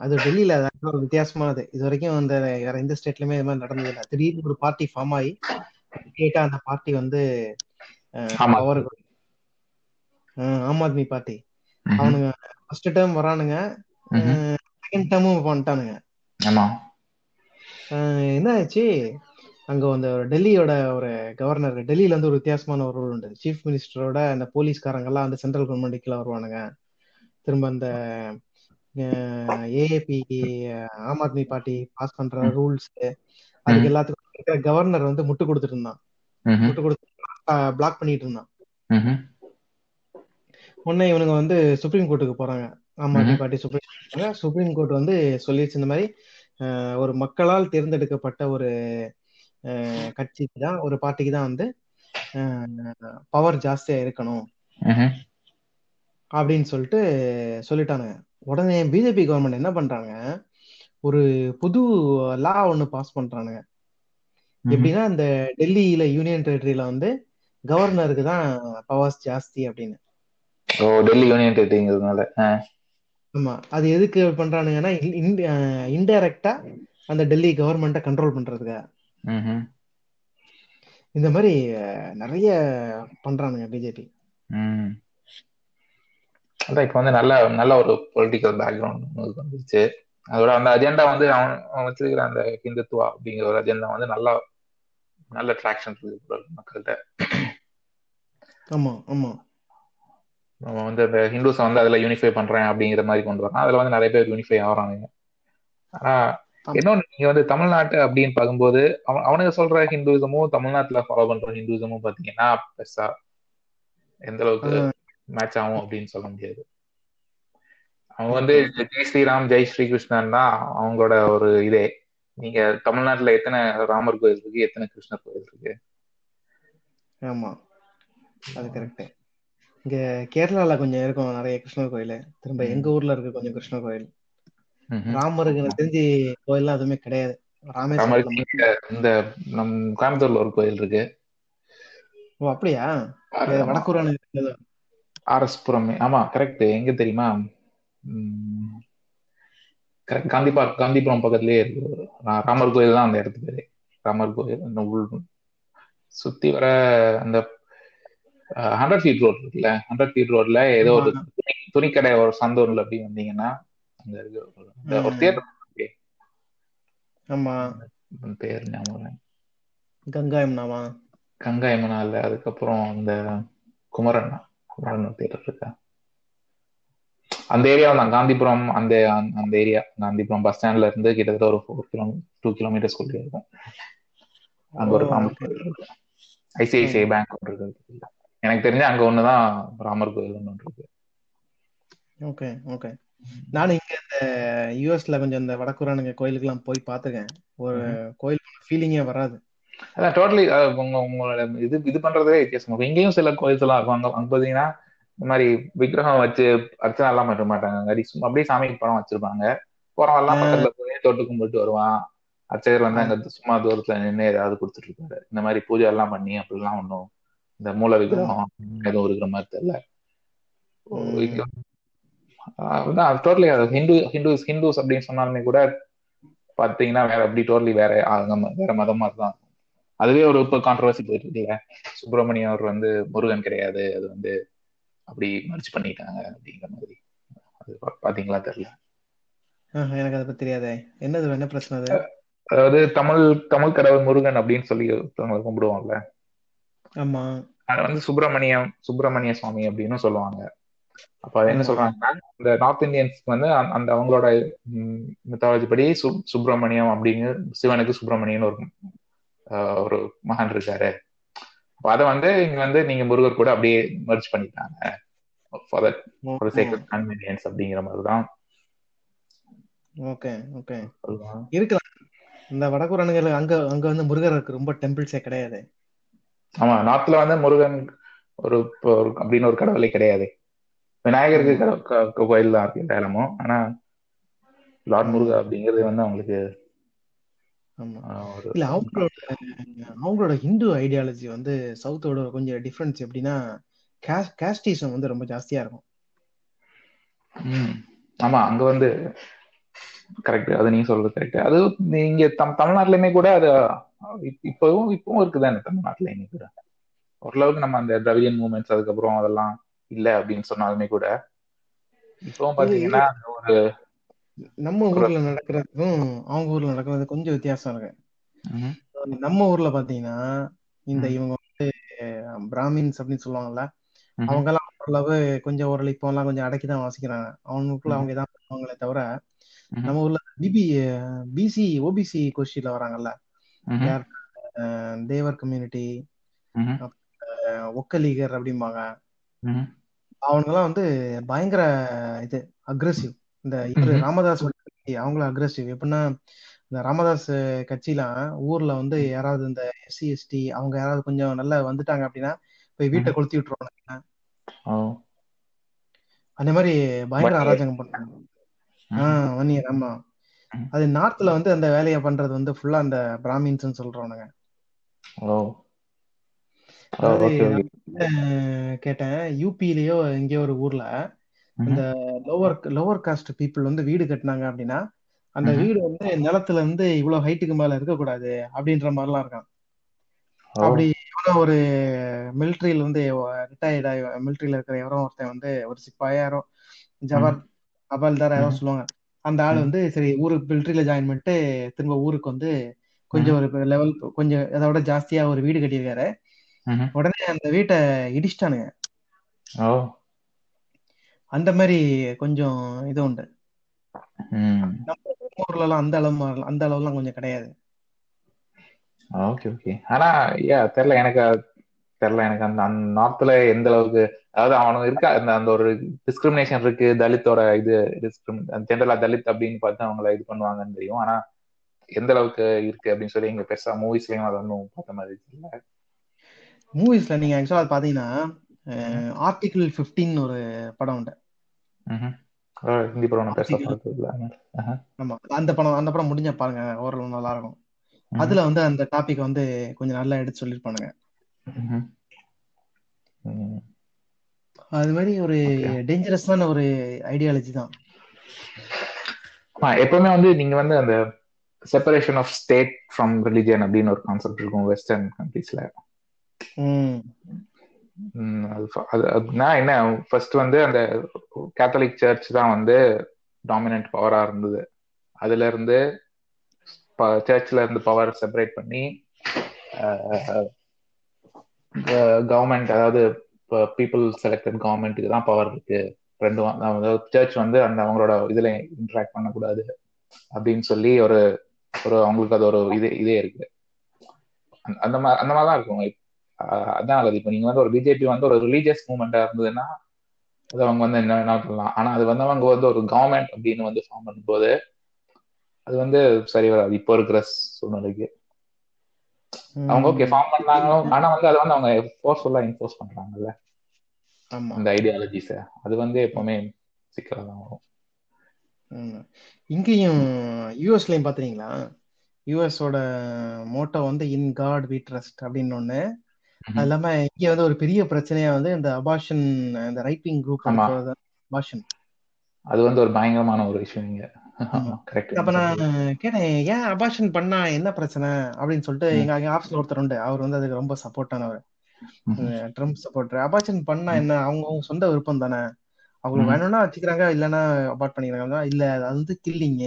அது டெல்லியில அது ஒரு வித்தியாசமானது. இது வரைக்கும் அந்த வேற எந்த ஸ்டேட்லயுமே இது மாதிரி நடந்தது இல்லை. திடீர்னு ஒரு பார்ட்டி ஃபார்ம் ஆகி கேட்டா அந்த பார்ட்டி வந்து ஆமா. ஆத்மி பார்ட்டி அவனுங்க ஃபர்ஸ்ட் டேர்ம் வரானுங்க. செகண்ட் டேர்மும் பண்ணிட்டானுங்க. என்ன ஆச்சு அங்க அந்த டெல்லியோட ஒரு கவர்னர் டெல்லியில வந்து ஒரு வித்தியாசமான ஒரு ரூல் உண்டு. சீஃப் மினிஸ்டரோட அந்த போலீஸ்காரங்க எல்லாம் அந்த சென்ட்ரல் கவர்மெண்ட் கீழே வருவானுங்க. திரும்ப அந்த AAP Aam Aadmi party pass பண்ற ரூல்ஸ் அதுக்கு எல்லாத்துக்கும் கவர்னர் வந்து முட்டு கொடுத்துட்டு இருந்தான். முட்டு கொடுத்து பிளாக் பண்ணிட்டு இருந்தான். உடனே இவனுங்க வந்து சுப்ரீம் கோர்ட்டுக்கு போறாங்க Aam Aadmi. Party supreme court supreme court வந்து சொல்லிடுச்சு இந்த மாதிரி ஒரு மக்களால் தேர்ந்தெடுக்கப்பட்ட ஒரு கட்சிக்கு தான் ஒரு பார்ட்டிக்கு தான் வந்து பவர் ஜாஸ்தியா இருக்கணும். அப்படின்னு சொல்லிட்டு சொல்லிட்டானுங்க உடனே பிஜேபி கவர்மெண்ட் என்ன பண்றாங்க ஒரு புது லா ஒன்னு பாஸ் பண்றானுங்க. எப்படின்னா இந்த டெல்லியில யூனியன் டெரிட்டரியில வந்து கவர்னருக்கு தான் பவர்ஸ் ஜாஸ்தி அப்படின்னு. ஓ டெல்லி யூனியன் டெரிட்டரிங்கிறதுனால ஆமா. அது எதுக்கு பண்றானுங்கன்னா இன்டைரக்டா அந்த டெல்லி கவர்மெண்ட்டை கண்ட்ரோல் பண்றதுக்காக. இந்த மாதிரி நிறைய பண்றானுங்க பிஜேபி. அதான் இப்ப வந்து நல்ல நல்ல ஒரு பொலிட்டிக்கல் பேக்ரவுண்ட் வந்துருச்சு. அதோட அந்த அஜெண்டா வந்து அவன் அவன் வச்சிருக்கிற அந்த ஹிந்துத்துவா அப்படிங்கிற ஒரு அஜெண்டா வந்து நல்லா நல்ல ட்ராக்ஷன் இருக்கு மக்கள்கிட்ட. ஆமா ஆமா. நம்ம வந்து அந்த ஹிந்துஸை வந்து அதுல யூனிஃபை பண்றேன் அப்படிங்கிற மாதிரி கொண்டு வரான் அதுல வந்து நிறைய பேர் யூனிஃபை ஆகுறாங்க. ஆனா இன்னொன்னு நீங்க வந்து தமிழ்நாட்டு அப்படின்னு பார்க்கும்போது அவன் அவனுக்கு சொல்ற ஹிந்துவிசமும் தமிழ்நாட்டுல ஃபாலோ பண்ற ஹிந்துவிசமும் பாத்தீங்கன்னா பெருசா எந்த அளவுக்கு மேட்ச் ஆகும் அப்படின்னு சொல்ல முடியாது. அவங்க வந்து ஜெய் ஸ்ரீராம் ஜெய் ஸ்ரீ கிருஷ்ணன் தான் அவங்களோட ஒரு இதே. நீங்க தமிழ்நாட்டுல எத்தனை ராமர் கோயில் இருக்கு எத்தனை கிருஷ்ணர் கோயில் இருக்கு? ஆமா. அது கரெக்ட் இங்க கேரளால கொஞ்சம் இருக்கும் நிறைய கிருஷ்ணர் கோயில். திரும்ப எங்க ஊர்ல இருக்கு கொஞ்சம் கிருஷ்ணர் கோயில். ராமருக்கு தெரிஞ்சு கோயில்லாம் எதுவுமே கிடையாது. ராமேஸ்வரம் இந்த நம் கோயம்புத்தூர்ல ஒரு கோயில் இருக்கு. ஓ அப்படியா? வடக்கூரான ஆர்எஸ்புரம் ஆமா கரெக்ட் எங்க தெரியுமா? கரெக்ட் காந்தி பார்க் காந்திபுரம் பக்கத்துலயே இருக்கு. ராமர் கோயில் தான் அந்த இடத்து பேரு. ராமர் கோயில் அந்த உள் சுத்தி வர அந்த ஹண்ட்ரட் ஃபீட் ரோட் இருக்குல்ல? ஹண்ட்ரட் ஃபீட் ரோட்ல ஏதோ ஒரு துணி துணிக்கடை ஒரு சந்தூர்ல அப்படி வந்தீங்கன்னா அங்க இருக்கு. ஒரு- தியேட்டர் ஆமா. பேர் ஞாபகம் இல்லை. கங்காயம் நாமா கங்காயமனா இல்ல அதுக்கப்புறம் இந்த குமரன் குமரன் தியேட்டர் இருக்கா? அந்த ஏரியா தான் காந்திபுரம் அந்த அந்த ஏரியா காந்திபுரம் பஸ் ஸ்டாண்ட்ல இருந்து கிட்டத்தட்ட ஒரு ஃபோர் கிலோ டூ கிலோமீட்டர்ஸ் குள்ளே இருக்கும். அங்க ஒரு ராமர். கோயில் இருக்கு ஐசிஐசிஐ பேங்க் ஒன்று இருக்கு எனக்கு தெரிஞ்ச அங்க ஒண்ணுதான் ராமர் கோயில் ஒன்று இருக்கு. Okay okay. நானும் இங்க இந்த யூஎஸ்ல கொஞ்சம் இந்த வடக்குறானுங்க கோயிலுக்கெல்லாம் போய் பார்த்திருக்கேன். ஒரு கோயில் ஃபீலிங்கே வராது. அதான் டோட்டலி உங்க உங்களோட இது இது பண்றதே வித்தியாசமா இங்கேயும் சில கோயில்ஸ் எல்லாம் இருக்கும். அங்க அங்க பாத்தீங்கன்னா இந்த மாதிரி விக்கிரகம் வச்சு அர்ச்சனை எல்லாம் பண்ண மாட்டாங்க. சும்மா அப்படியே சாமிக்கு படம் வச்சிருப்பாங்க. போறவன் எல்லாம் பக்கத்துல போய் தொட்டு கும்பிட்டு வருவான். அர்ச்சகர் வந்து அங்க சும்மா தூரத்துல நின்று ஏதாவது கொடுத்துட்டு இருப்பாரு. இந்த மாதிரி பூஜை எல்லாம் பண்ணி அப்படிலாம் ஒன்றும் இந்த மூல விக்கிரகம் எதுவும் இருக்கிற மாதிரி தெரியல. டோட்டலி ஹிந்து ஹிந்துஸ் ஹிந்துஸ் அப்படின்னு சொன்னாலுமே கூட பாத்தீங்கன்னா வேற அப்படி டோட்டலி வேற வேற மதம் மாதிரி தான் அதுவே ஒரு இப்போ கான்ட்ரவர்சி போயிட்டு இருக்குல்ல. சுப்பிரமணியம் அவர் வந்து முருகன் கிடையாது. அது வந்து அப்படி மர்ச் பண்ணிட்டாங்க அப்படிங்கிற மாதிரி. அது பாத்தீங்களா தெரியல. எனக்கு அதை பத்தி தெரியாதே. என்னது என்ன பிரச்சனை அது? அதாவது தமிழ் தமிழ் கடவுள் முருகன் அப்படின்னு சொல்லி ஒருத்தவங்களை கும்பிடுவாங்கல்ல. ஆமா. அது வந்து சுப்பிரமணியம் சுப்பிரமணிய சுவாமி அப்படின்னு சொல்லுவாங்க. அப்ப என்ன சொல்றாங்கன்னா இந்த நார்த் இந்தியன்ஸ்க்கு வந்து அந்த- அவங்களோட மித்தாலஜி படி சு- சுப்பிரமணியம் அப்படிங்க சிவனுக்கு சுப்பிரமணியன் ஒரு ஒரு மகன் இருக்காரு. அதை வந்து இங்க வந்து நீங்க முருகர் கூட அப்படியே மர்ஜ் பண்ணிட்டாங்க. ஃபார் தட் ஒரு சேக்கர் கன்வீனியன்ஸ் அப்படிங்கிற மாதிரி தான் ஓகே ஓகே இருக்கலாம். இந்த வடக்குறானுங்க அங்க அங்க வந்து முருகருக்கு ரொம்ப டெம்பிள்ஸே கிடையாது. ஆமா நார்த்ல வந்து முருகன் ஒரு அப்படின்னு ஒரு கடவுளே கிடையாது. விநாயகருக்கு கோயில் தான் இருக்கு சேலமும் ஆனா லார்ட் முருகா அப்படிங்கிறது வந்து அவங்களுக்கு இல்ல அவங்களோட அவங்களோட ஹிந்து ஐடியாலஜி வந்து சவுத்தோட கொஞ்சம் டிஃபரன்ஸ் எப்படின்னா கேஸ்டிசம் வந்து ரொம்ப ஜாஸ்தியா இருக்கும். ஆமா அங்க வந்து கரெக்ட் அது நீங்க சொல்றது கரெக்ட் அது நீங்க தம் தமிழ்நாட்டுலயுமே கூட அது இப்- இப்பவும் இப்பவும் இருக்குதானே தமிழ்நாட்டுலயுமே கூட? ஓரளவுக்கு நம்ம அந்த திராவிடியன் மூமெண்ட்ஸ் அதுக்கப்புறம் அதெல்லாம் இல்ல அப்படின்னு சொன்னாலுமே கூட இப்பவும் பாத்தீங்கன்னா அந்த ஒரு நம்ம ஊர்ல நடக்கிறதுக்கும் அவங்க ஊர்ல நடக்கிறது கொஞ்சம் வித்தியாசம் இருக்கு. நம்ம ஊர்ல பாத்தீங்கன்னா இந்த. இவங்க வந்து பிராமின்ஸ் அப்படின்னு சொல்லுவாங்கல்ல. அவங்க எல்லாம் ஓரளவு கொஞ்சம் ஓரளவு இப்போ எல்லாம் கொஞ்சம் அடக்கி தான் வாசிக்கிறாங்க அவங்களுக்குள்ள. அவங்க தான் பண்ணுவாங்களே தவிர. நம்ம ஊர்ல பிபி பிசி ஓபிசி கோஷ்டியில வராங்கல்ல தேவர் கம்யூனிட்டி. ஒக்கலீகர் அப்படிம்பாங்க. அவனுங்கெல்லாம் வந்து பயங்கர இது அக்ரெசிவ் இந்த இவரு. ராமதாஸ் அவங்களும் அக்ரெசிவ் எப்படின்னா இந்த ராமதாஸ் கட்சிலாம் ஊர்ல வந்து யாராவது இந்த எஸ்சி எஸ்டி அவங்க யாராவது கொஞ்சம் நல்லா வந்துட்டாங்க அப்படின்னா போய் வீட்டை. கொளுத்தி விட்டுருவாங்க. அந்த மாதிரி பயங்கர. அராஜகம் பண்றாங்க. ஆஹ் ஒன் இயர் ஆமா. அது நார்த்ல வந்து அந்த வேலையை பண்றது வந்து ஃபுல்லா அந்த பிராமின்ஸ் சொல்றவனுங்க கேட்டேன் யூபிலயோ எங்கேயோ ஒரு ஊர்ல இந்த லோவர் லோவர் காஸ்ட் பீப்புள் வந்து வீடு கட்டினாங்க அப்படின்னா அந்த. வீடு வந்து நிலத்துல இருந்து இவ்வளவு ஹைட்டுக்கு மேல இருக்கக்கூடாது அப்படின்ற மாதிரிலாம் இருக்கான் அப்படி எவனோ ஒரு மிலிட்ரியில இருந்து ரிட்டையர்ட் ஆகி மிலிட்ரியில இருக்கிற எவரோ ஒருத்தன் வந்து ஒரு சிப்பாயாரோ ஜவார் ம்ஹும். அபால்தார் யாரோ. சொல்லுவாங்க அந்த ஆள். வந்து சரி ஊருக்கு மிலிட்ரியில ஜாயின் பண்ணிட்டு திரும்ப ஊருக்கு வந்து கொஞ்சம். ஒரு லெவல் கொஞ்சம் அதோட ஜாஸ்தியா ஒரு வீடு கட்டியிருக்காரு. உடனே அந்த வீட்டை இடிச்சிட்டானுங்க அந்த மாதிரி கொஞ்சம் இது உண்டு நம்ம ஊர்ல எல்லாம் அந்த அளவு அந்த அளவுலாம் கொஞ்சம் கிடையாது. ஓகே ஓகே ஆனா ஏ தெரியல எனக்கு தெரியல எனக்கு அந்த அந்த நார்த்ல எந்த அளவுக்கு அதாவது அவனுக்கு இருக்கா அந்த அந்த ஒரு டிஸ்கிரிமினேஷன் இருக்கு தலித்தோட இது ஜென்ரலா தலித் அப்படின்னு பார்த்து அவங்கள இது பண்ணுவாங்கன்னு தெரியும். ஆனா எந்த அளவுக்கு இருக்கு அப்படின்னு சொல்லி இங்க பெருசா மூவிஸ்லயும் அது ஒன்றும் பார்த்த மாதிரி இல்ல மூவிஸ்ல நீங்க ஆக்சுவலா பாத்தீங்கன்னா ஆர்டிகிள் 15 ஒரு படம் உண்டு. ஹிந்தி படம். ஆமா அந்த படம் அந்த படம் முடிஞ்ச பாருங்க ஓரளவு நல்லா இருக்கும். அதுல வந்து அந்த டாபிக் வந்து கொஞ்சம் நல்லா எடுத்து சொல்லிருப்பானுங்க. அது மாதிரி ஒரு. டேஞ்சரஸான ஒரு ஐடியாலஜி தான் எப்பவுமே வந்து நீங்க வந்து அந்த separation of state from religion அப்படின்னு ஒரு கான்செப்ட் இருக்கும் வெஸ்டர்ன் கண்ட்ரீஸ்ல அது அது என்ன ஃபர்ஸ்ட் வந்து அந்த கேத்தலிக் சர்ச் தான் வந்து டாமினன்ட் பவரா இருந்தது. அதுல இருந்து சர்ச்ல இருந்து பவர் செப்பரேட் பண்ணி கவர்மெண்ட் அதாவது பீப்புள் செலக்டட் கவர்மெண்ட்டுக்கு தான் பவர் இருக்கு. ரெண்டும் அதாவது சர்ச் வந்து அந்த அவங்களோட இதுல இன்ட்ராக்ட் பண்ணக்கூடாது அப்படின்னு சொல்லி ஒரு ஒரு அவங்களுக்கு அது ஒரு இது இதே இருக்கு. அந்த மாதிரி அந்த மாதிரி தான் இருக்கும். அதான் நல்லது இப்போ நீங்க வந்து ஒரு பிஜேபி வந்து ஒரு ரிலீஜியஸ் மூவ்மெண்டா இருந்ததுன்னா அது அவங்க வந்து என்ன என்ன பண்ணலாம். ஆனா அது வந்து அவங்க வந்து ஒரு கவர்மெண்ட் அப்படின்னு வந்து ஃபார்ம் பண்ணும்போது அது வந்து சரி வராது. இப்போ இருக்கிற சூழ்நிலைக்கு. அவங்க ஓகே ஃபார்ம் பண்ணாங்க. ஆனா வந்து அதை வந்து அவங்க ஃபோர்ஸ்ஃபுல்லா இன்ஃபோர்ஸ் பண்றாங்கல்ல. அந்த ஐடியாலஜிஸ அது வந்து எப்பவுமே சிக்கலா தான் வரும். இங்கேயும் யூஎஸ்லயும் பாத்தீங்களா? யூஎஸோட மோட்டோ வந்து இன் காட் வி ட்ரஸ்ட் அப்படின்னு ஒண்ணு. அது இல்லாம இங்க வந்து ஒரு பெரிய பிரச்சனையா வந்து இந்த அபார்ஷன் இந்த ரைட் விங் குரூப் ஆமா. அபார்ஷன் அது வந்து ஒரு பயங்கரமான ஒரு விஷயம் இங்க. கரெக்ட் அப்ப நான் கேட்டேன் ஏன் அபார்ஷன் பண்ணா என்ன பிரச்சனை? அப்படின்னு சொல்லிட்டு. எங்க ஆஃபீஸ்ல ஒருத்தர் உண்டு. அவர் வந்து அதுக்கு ரொம்ப சப்போர்ட்டானவர் ட்ரம்ப் சப்போர்ட்டர் அபார்ஷன் பண்ணா என்ன? அவங்க அவங்க சொந்த விருப்பம் தானே. அவங்களுக்கு. வேணும்னா வச்சுக்கிறாங்க இல்லைன்னா அபார்ட் பண்ணிக்கிறாங்க இல்ல அது வந்து கில்லிங்க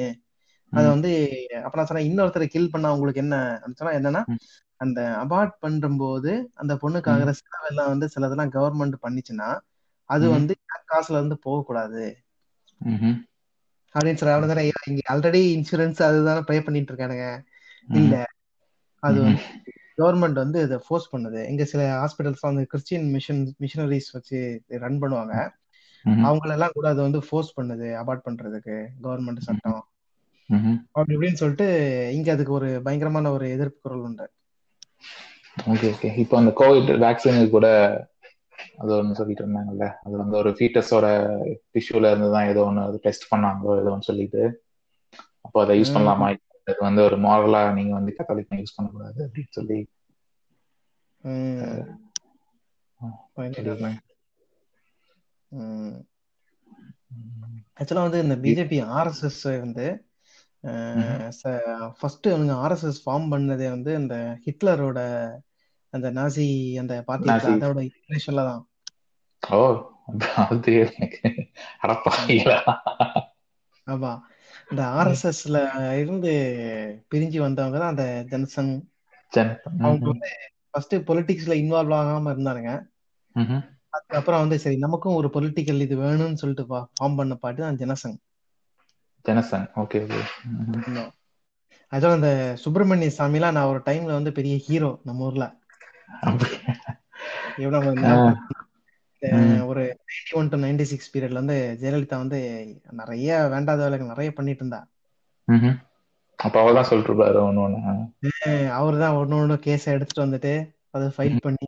அது வந்து அப்ப நான் சொன்னேன் இன்னொருத்தரை கில் பண்ணா உங்களுக்கு என்ன? சொன்னா என்னன்னா. அந்த அபார்ட் பண்றம்போது அந்த பொண்ணுக்கு ஆகுற செலவெல்லாம் வந்து சிலதெல்லாம் கவர்மெண்ட் பண்ணிச்சுன்னா அது. வந்து காசுல இருந்து போகக்கூடாது. அப்படின்னு சொல்ல அவனு தானே இங்க ஆல்ரெடி இன்சூரன்ஸ் அதுதானே பே பண்ணிட்டு இருக்கானுங்க. இல்ல. அது வந்து கவர்மெண்ட் வந்து இதை ஃபோர்ஸ் பண்ணுது. இங்க சில ஹாஸ்பிட்டல்ஸ் வந்து கிறிஸ்டியன் மிஷன் மிஷனரிஸ் வச்சு ரன் பண்ணுவாங்க. அவங்களெல்லாம் கூட அது வந்து ஃபோர்ஸ் பண்ணுது அபார்ட் பண்றதுக்கு கவர்மெண்ட் சட்டம். அப்படி இப்படின்னு சொல்லிட்டு இங்க அதுக்கு ஒரு பயங்கரமான ஒரு எதிர்ப்பு குரல் உண்டு. ஓகே ஓகே இப்போ அந்த கோவிட் வேக்சினுக்கு கூட அது ஒன்று சொல்லிட்டு இருந்தாங்கல்ல. அது வந்து ஒரு ஃபீட்டஸோட டிஷ்யூல இருந்து தான் ஏதோ ஒன்று அது டெஸ்ட் பண்ணாங்களோ ஏதோ ஒன்று சொல்லிட்டு. அப்போ அதை யூஸ் பண்ணலாமா? அது வந்து ஒரு மாரலா நீங்க வந்து கத்தாலிக் யூஸ் பண்ணக்கூடாது அப்படின்னு சொல்லி. ஆக்சுவலா வந்து இந்த பிஜேபி ஆர்எஸ்எஸ் வந்து ஃபர்ஸ்ட் அவங்க ஆர்எஸ்எஸ் ஃபார்ம் பண்ணதே வந்து அந்த ஹிட்லரோட அந்த நாசி அந்த பார்ட்டி அதோட இன்ஸ்பிரேஷன்ல தான். ஓ அது அடப்பாங்களா ஆமா. இந்த ஆர்எஸ்எஸ்ல இருந்து பிரிஞ்சு வந்தவங்க தான் அந்த ஜனசங் அவங்க வந்து ஃபர்ஸ்ட் பொலிட்டிக்ஸ்ல இன்வால்வ் ஆகாம இருந்தானுங்க. அதுக்கப்புறம் வந்து சரி நமக்கும் ஒரு பொலிட்டிக்கல் இது வேணும்னு சொல்லிட்டு ஃபார்ம் பண்ண பாட்டு தான் ஜனசங் ஜனசங் ஓகே ஓகே. ஆக்சுவலா இந்த சுப்பிரமணிய சாமிலாம் நான் ஒரு டைம்ல வந்து பெரிய ஹீரோ நம்ம ஊர்ல. ஒரு ninety one to ninety six பீரியட்ல வந்து ஜெயலலிதா வந்து நிறைய வேண்டாத வேலைகள் நிறைய பண்ணிட்டு இருந்தா. அப்ப அவர்தான் சொல்லிட்டு இருப்பாரு ஒன்னு ஒண்ணு. அவர் தான் ஒன்னு ஒண்ணு கேஸ் எடுத்துட்டு வந்துட்டு அதை ஃபைட் பண்ணி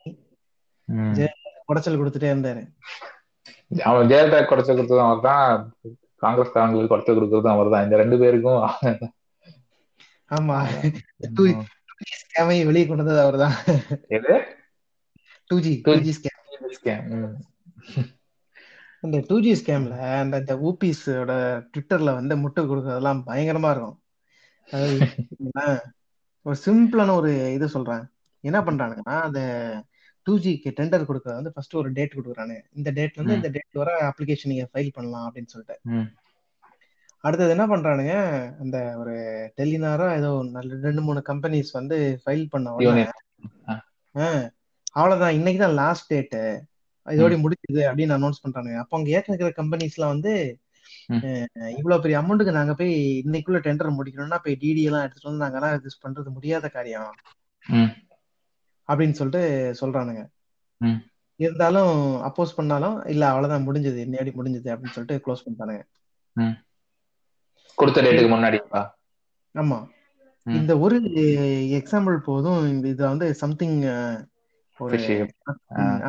குடைச்சல் கொடுத்துட்டே இருந்தாரு. அவன் ஜெயலலிதா குடைச்சல் கொடுத்ததும் அவர் தான் காங்கிரஸ் காரங்களுக்கு குடைச்சல் கொடுக்கறதும் அவர் தான். இந்த ரெண்டு பேருக்கும் ஆமா. ஸ்கேமை வெளியே கொண்டு வந்தது அவர் தான் two G two G scam அந்த டூ ஜி ஸ்கேம்ல அந்த இந்த ஊபிஸோட ட்விட்டர்ல வந்து முட்டை கொடுக்கறதெல்லாம் பயங்கரமா இருக்கும். அதாவது ஒரு சிம்பிளான ஒரு இது சொல்றேன். என்ன பண்றானுங்கன்னா அந்த டூ ஜிக்கு டெண்டர் கொடுக்கறது வந்து ஃபர்ஸ்ட் ஒரு டேட் கொடுக்குறானு. இந்த டேட்ல இருந்து இந்த டேட் வர அப்ளிகேஷன் நீங்க ஃபைல் பண்ணலாம் அப்படின்னு சொல்லிட்டு. அடுத்தது என்ன பண்றானுங்க? அந்த ஒரு டெல்லினாரோ ஏதோ ரெண்டு மூணு கம்பெனிஸ் வந்து ஃபைல் பண்ண உடனே அவ்வளவுதான். இன்னைக்கு தான் லாஸ்ட் டேட்டு இதோட முடிக்குது அப்படின்னு அனௌன்ஸ் பண்றானுங்க. அப்போ அங்க ஏற்க இருக்கிற கம்பெனிஸ்லாம் வந்து இவ்வளவு பெரிய அமௌண்ட்டுக்கு நாங்க போய் இன்னைக்குள்ள டெண்டர் முடிக்கணும்னா போய் டிடி எல்லாம் எடுத்துட்டு வந்து நாங்கலாம் இது பண்றது முடியாத காரியம். அப்படின்னு சொல்லிட்டு சொல்றானுங்க. இருந்தாலும் அப்போஸ் பண்ணாலும் இல்ல அவ்வளவுதான் முடிஞ்சது. இன்னையாடி முடிஞ்சது அப்படின்னு சொல்லிட்டு க்ளோஸ் பண்ணிட்டானுங்க. கொடுத்த டேட்டுக்கு முன்னாடி. ஆமா. இந்த ஒரு எக்ஸாம்பிள் போதும் இது வந்து சம்திங் ஒரு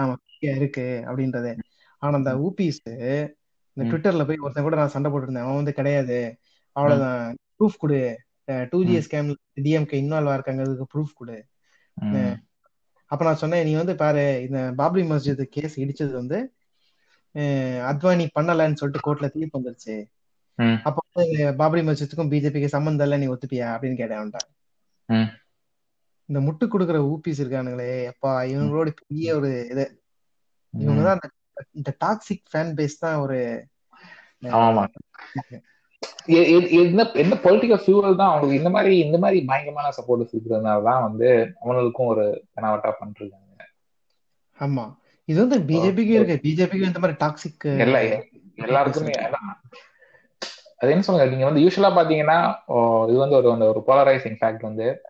ஆமா இருக்கு அப்படின்றது. ஆனா அந்த ஊபிஸ் இந்த ட்விட்டர்ல போய் ஒருத்தன் கூட நான் சண்டை போட்டுருந்தேன். அவன் வந்து கிடையாது. அவ்வளவுதான். ப்ரூஃப் கொடு. டூ ஜி ஸ்கேம்ல டிஎம்கே இன்வால்வ் இருக்காங்கிறதுக்கு ப்ரூஃப் கொடு. அப்ப நான் சொன்னேன் நீ வந்து பாரு இந்த பாப்ரி மஸ்ஜித் கேஸ் இடிச்சது வந்து அத்வானி பண்ணலன்னு சொல்லிட்டு கோர்ட்ல தீர்ப்பு வந்துருச்சு. அப்ப வந்து பாபரி மஸ்ஜித்துக்கும் பிஜேபிக்கு சம்மந்தம் இல்ல நீ ஒத்துப்பியா? அப்படின்னு கேட்டேன் இந்த முட்டு கொடுக்குற ஊபிஸ் இருக்கானுங்களே அப்பா இவங்களோட பெரிய ஒரு இது. இவங்கதான் இந்த டாக்ஸிக் ஃபேன் பேஸ் தான் ஒரு ஆமா. என்ன என்ன பொலிட்டிக்கல் ஃபியூவல் தான் அவங்களுக்கு இந்த மாதிரி இந்த மாதிரி பயங்கரமான சப்போர்ட் இருக்கிறதுனால தான் வந்து அவங்களுக்கும் ஒரு கனவட்டா பண்ணிருக்காங்க ஆமா. இது வந்து பிஜேபிக்கு இருக்கு. பிஜேபிக்கு இந்த மாதிரி டாக்ஸிக் எல்லா எல்லாருக்குமே. அது என்ன சொல்லுங்க நீங்க வந்து யூஸ்வலா பாத்தீங்கன்னா இது வந்து ஒரு ஒரு போலரைசிங் ஃபேக்ட் வந்து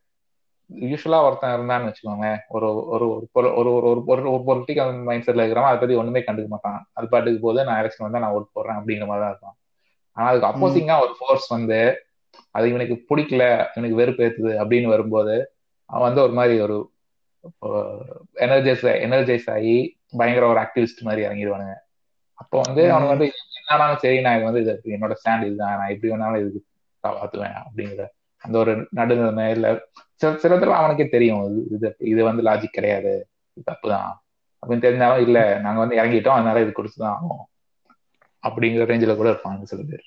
யூஸ்வலா ஒருத்தன் இருந்தான்னு வச்சுக்கோங்களேன். ஒரு ஒரு ஒரு பொரு- ஒரு ஒரு ஒரு ஒரு ஒரு பொலிட்டிக்கல் மைண்ட் செட்ல இருக்கிறவன் அதை பத்தி ஒண்ணுமே கண்டுக்க மாட்டான். அது பாட்டுக்கு போது நான் எலெக்ஷன் வந்தா நான் ஓட் போடுறேன் அப்படிங்கிற மாதிரி தான் இருப்பான். ஆனா அதுக்கு அப்போசிங்கா ஒரு ஃபோர்ஸ் வந்து அது இவனுக்கு பிடிக்கல இவனுக்கு வெறுப்பு ஏத்துது அப்படின்னு வரும்போது அவன் வந்து ஒரு மாதிரி ஒரு எனர்ஜைஸ் எனர்ஜைஸ் ஆகி பயங்கர ஒரு ஆக்டிவிஸ்ட் மாதிரி இறங்கிடுவானுங்க. அப்போ வந்து அவனுக்கு வந்து என்னாலும் சரி நான் இது வந்து இது என்னோட ஸ்டாண்ட் இதுதான் நான் எப்படி வேணாலும் இதுக்கு காப்பாத்துவேன் அப்படிங்கிற அந்த ஒரு நடுநிலைமை இல்ல. சில சில தடவை அவனுக்கே தெரியும் இது இது இது வந்து லாஜிக் கிடையாது இது தப்புதான் அப்படின்னு தெரிஞ்சாலும் இல்ல நாங்க வந்து இறங்கிட்டோம் அதனால இது கொடுத்துதான் ஆகும் அப்படிங்கிற ரேஞ்சில கூட இருப்பாங்க சில பேர்.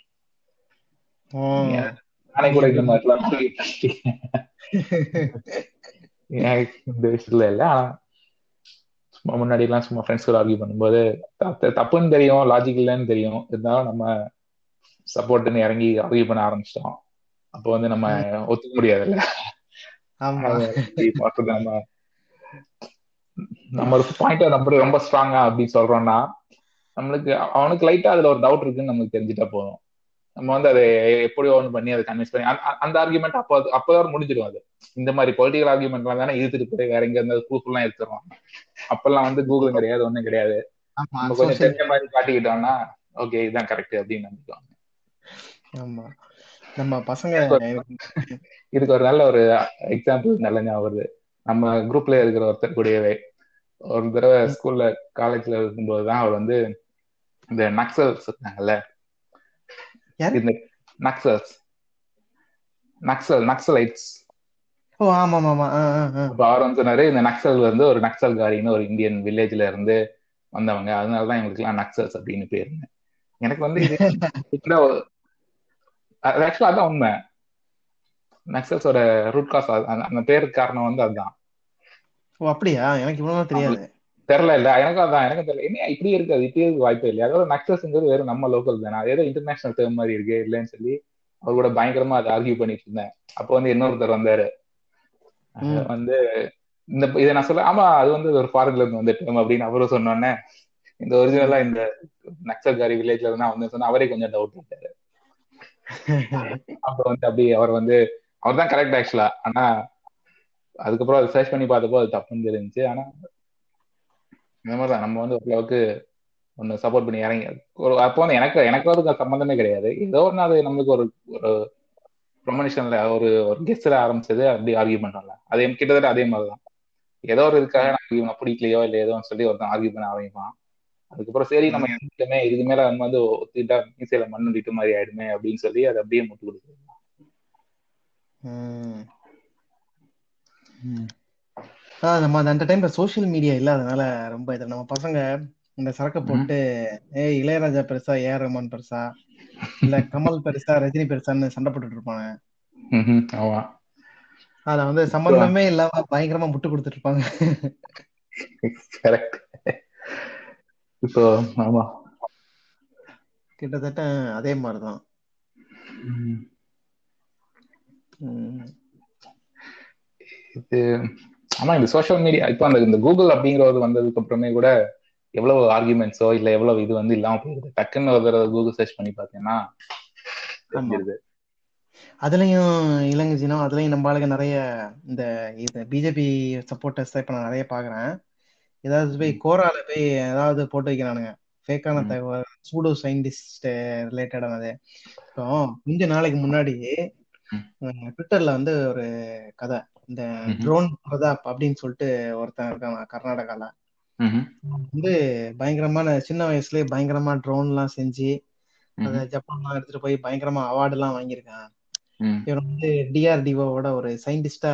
நானே கூட இந்த மாதிரிலாம் இந்த விஷயத்துல இல்ல ஆனா சும்மா முன்னாடி எல்லாம் சும்மா ஃப்ரெண்ட்ஸ் கூட ஆர்கியூ பண்ணும்போது தப்பு- தப்புன்னு தெரியும் லாஜிக் இல்லைன்னு தெரியும். இருந்தாலும் நம்ம சப்போர்ட்னு இறங்கி ஆர்கியூ பண்ண ஆரம்பிச்சிட்டோம். அப்போ வந்து நம்ம ஒத்துக்க முடியாதுல்ல. நம்ம நம்ம ஒரு பாயிண்ட் நம்ம ரொம்ப ஸ்ட்ராங்கா அப்படின்னு சொல்றோம்னா நம்மளுக்கு அவனுக்கு லைட்டா அதுல ஒரு டவுட் இருக்குன்னு நமக்கு தெரிஞ்சுட்டா போதும். நம்ம வந்து அதை எப்படியோ ஒன்று பண்ணி அதை கன்வின்ஸ் பண்ணி அந்த- ஆர்குமெண்ட் அப்போ அப்பதான் முடிஞ்சிடும் அது. இந்த மாதிரி பொலிட்டிக்கல் ஆர்குமெண்ட்லாம் தானே இழுத்துட்டு போய் வேற எங்க இருந்தாலும் ப்ரூஃப் எல்லாம் எடுத்துருவான் அப்பெல்லாம் வந்து கூகுளும் கிடையாது ஒண்ணும் கிடையாது. நம்ம கொஞ்சம் தெரிஞ்ச மாதிரி காட்டிக்கிட்டோம்னா ஓகே இதுதான் கரெக்ட் அப்படின்னு நம்பிக்குவாங்க. ஆமா. நம்ம பசங்க இதுக்கு ஒரு நல்ல ஒரு எக்ஸாம்பிள் நல்ல ஞாபகம் வருது. நம்ம குரூப்ல இருக்கிற ஒருத்தர் கூடவே ஒரு தடவை ஸ்கூல்ல காலேஜ்ல இருக்கும்போது தான் அவர் வந்து இந்த நக்சல்ஸ் இருக்காங்கல்ல? இந்த நக்சல்ஸ் நக்சல் நக்சலைட்ஸ் ஓ ஆமா ஆமா ஆமா ஆ, ஆ, ஆ. அப்ப அவர் வந்து சொன்னாரு இந்த நக்சல் வந்து ஒரு நக்சல்காரின்னு ஒரு இந்தியன் வில்லேஜ்ல இருந்து வந்தவங்க. அதனாலதான் எங்களுக்கு எல்லாம் நக்சல்ஸ் அப்படின்னு பேருங்க எனக்கு வந்து இது ஆக்சுவலா அதான் உண்மை. நக்சல்ஸோட ரூட் காஸ் அந்த பேருக்கு காரணம் வந்து அதுதான். ஓ அப்படியா? எனக்கு இவ்வளவு தெரியாது. தெரியல இல்ல எனக்கும் அதான் எனக்கும் தெரியல. என்ன இப்படி இருக்காது இப்படி இருக்கு வாய்ப்பே இல்லை அதோட நக்சல்ஸ்ங்கிறது வெறும் நம்ம லோக்கல் தானே? அது ஏதோ இன்டர்நேஷனல் டேர்ம் மாதிரி இருக்கு இல்லைன்னு சொல்லி அவர் கூட பயங்கரமா அதை ஆர்கியூ பண்ணிட்டு இருந்தேன். அப்போ வந்து இன்னொருத்தர் வந்தாரு. வந்து இந்த இதை நான் சொல்ல ஆமா அது வந்து ஒரு ஃபாரின்ல இருந்து வந்த டேர்ம் அப்படின்னு அவரும் சொன்னோன்னே இந்த ஒரிஜினலா இந்த நக்சல்காரி வில்லேஜ்ல இருந்தா வந்து சொன்னா அவரே கொஞ்சம் டவுட் பண்ணிட்டாரு அப்ப வந்து அப்படி அவர் வந்து அவர் தான் கரெக்ட் ஆக்சுவலா ஆனா அதுக்கப்புறம் அதை சர்ச் பண்ணி பார்த்தப்போ அது தப்புன்னு தெரிஞ்சுச்சு. ஆனா இந்த மாதிரிதான் நம்ம வந்து ஓரளவுக்கு ஒன்னு சப்போர்ட் பண்ணி இறங்கி ஒரு அப்போ வந்து எனக்கு எனக்கு அதுக்கு சம்மந்தமே கிடையாது. ஏதோ ஒன்று அது நம்மளுக்கு ஒரு ஒரு ப்ரொமனிஷன்ல ஒரு ஒரு கெஸ்ட்ல ஆரம்பிச்சது அப்படி ஆர்கியூ பண்ணல அதே கிட்டத்தட்ட அதே மாதிரிதான் ஏதோ ஒரு இதுக்காக நமக்கு இவனை பிடிக்கலையோ இல்லை ஏதோ சொல்லி ஒருத்தன் ஆர்கியூ பண்ண ஆரம்பிப்பான். அதுக்கப்புறம் சரி நம்ம இறங்கிட்டோமே இதுக்கு மேல நம்ம வந்து ஒத்துக்கிட்டா மீசையில மண்ணுண்டிட்டு மாதிரி ஆயிடுமே அப்படின்னு சொல்லி அதை அப்படியே முட்டு கொடுக்குறது ம். ஆ, நம்ம அந்த- டைம்ல சோஷியல் மீடியா இல்லாதனால ரொம்ப இது. நம்ம பசங்க இந்த சரக்கு போட்டு ஏய் இளையராஜா பெருசா ஏ. ரஹ்மான் பெருசா இல்ல கமல் பெருசா ரஜினி பெருசான்னு சண்டை போட்டுட்டு இருப்பாங்க. அதுல வந்து சம்பந்தமே இல்லாம பயங்கரமா முட்டு கொடுத்துட்டு இருப்பாங்க. கரெக்ட் இப்போ ஆமா. கிட்டத்தட்ட அதே மாதிரிதான். இது ஆமா இந்த சோஷியல் மீடியா இப்போ அந்த இந்த கூகுள் அப்படிங்கிறது வந்ததுக்கு அப்புறமே கூட எவ்வளவு ஆர்குமெண்ட்ஸோ இல்ல எவ்வளவு இது வந்து இல்லாம போயிருது. டக்குன்னு ஒரு தடவை கூகுள் சர்ச் பண்ணி பார்த்தீங்கன்னா தெரிஞ்சிருது அதுலயும் இளங்கஜினோ அதுலயும் நம்ம ஆளுங்க நிறைய இந்த இது பிஜேபி சப்போர்ட்டர்ஸ் இப்ப நான் நிறைய பாக்குறேன் ஏதாவது போய் கோரால போய் ஏதாவது போட்டு வைக்கிறானுங்க. ஃபேக்கான தகவல் சூடோ சயின்டிஸ்ட் ரிலேட்டடானது இப்போ கொஞ்ச நாளைக்கு முன்னாடி ட்விட்டர்ல வந்து ஒரு கதை. இந்த ட்ரோன் பிரதாப் அப்படின்னு சொல்லிட்டு ஒருத்தன் இருக்கான் கர்நாடகால. வந்து பயங்கரமான சின்ன வயசுலயே பயங்கரமா ட்ரோன் எல்லாம் செஞ்சு அத ஜப்பான்லாம் எடுத்துட்டு போய் பயங்கரமா அவார்டு எல்லாம் வாங்கியிருக்கான். இவன் வந்து டிஆர்டிஓவோட ஒரு சயின்டிஸ்டா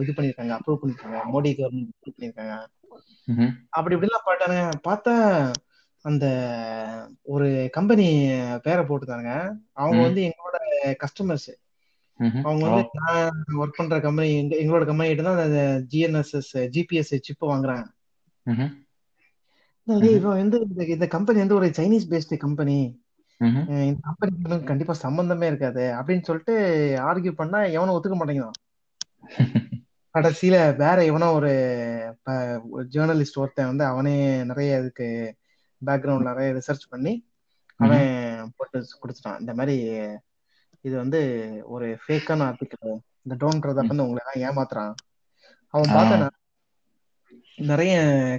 இது பண்ணிருக்காங்க அப்ரூவ் பண்ணிருக்காங்க மோடி கவர்மெண்ட் அப்ரூவ் பண்ணிருக்காங்க அப்படி இப்படிலாம் பாட்டானுங்க பார்த்தா அந்த ஒரு கம்பெனி பேரை போட்டுதாங்க அவங்க வந்து எங்களோட கஸ்டமர்ஸ் அவங்க வந்து நான் ஒர்க் பண்ற கம்பெனி எங்களோட கம்பெனி கிட்ட தான் அந்த ஜிஎன்எஸ்எஸ் ஜிபிஎஸ் சிப் வாங்குறாங்க. இவன் வந்து இந்த இந்த கம்பெனி வந்து ஒரு சைனீஸ் பேஸ்டு கம்பெனி. இந்த கம்பெனிக்கு கண்டிப்பா சம்பந்தமே இருக்காது. அப்படின்னு சொல்லிட்டு ஆர்கியூ பண்ணா எவனும் ஒத்துக்க மாட்டேங்கிறான். கடைசியில வேற எவனோ ஒரு ஜேர்னலிஸ்ட் ஒருத்தன் வந்து அவனே நிறைய இதுக்கு பேக்ரவுண்ட் நிறைய ரிசர்ச் பண்ணி அவன் போட்டு கொடுத்துட்டான். இந்த மாதிரி இது வந்து ஒரு ஃபேக்கான ஆர்டிக்கல் இந்த டோன் பிரதாப் வந்து உங்களை எல்லாம் ஏமாத்துறான். அவன் பார்த்தா நிறைய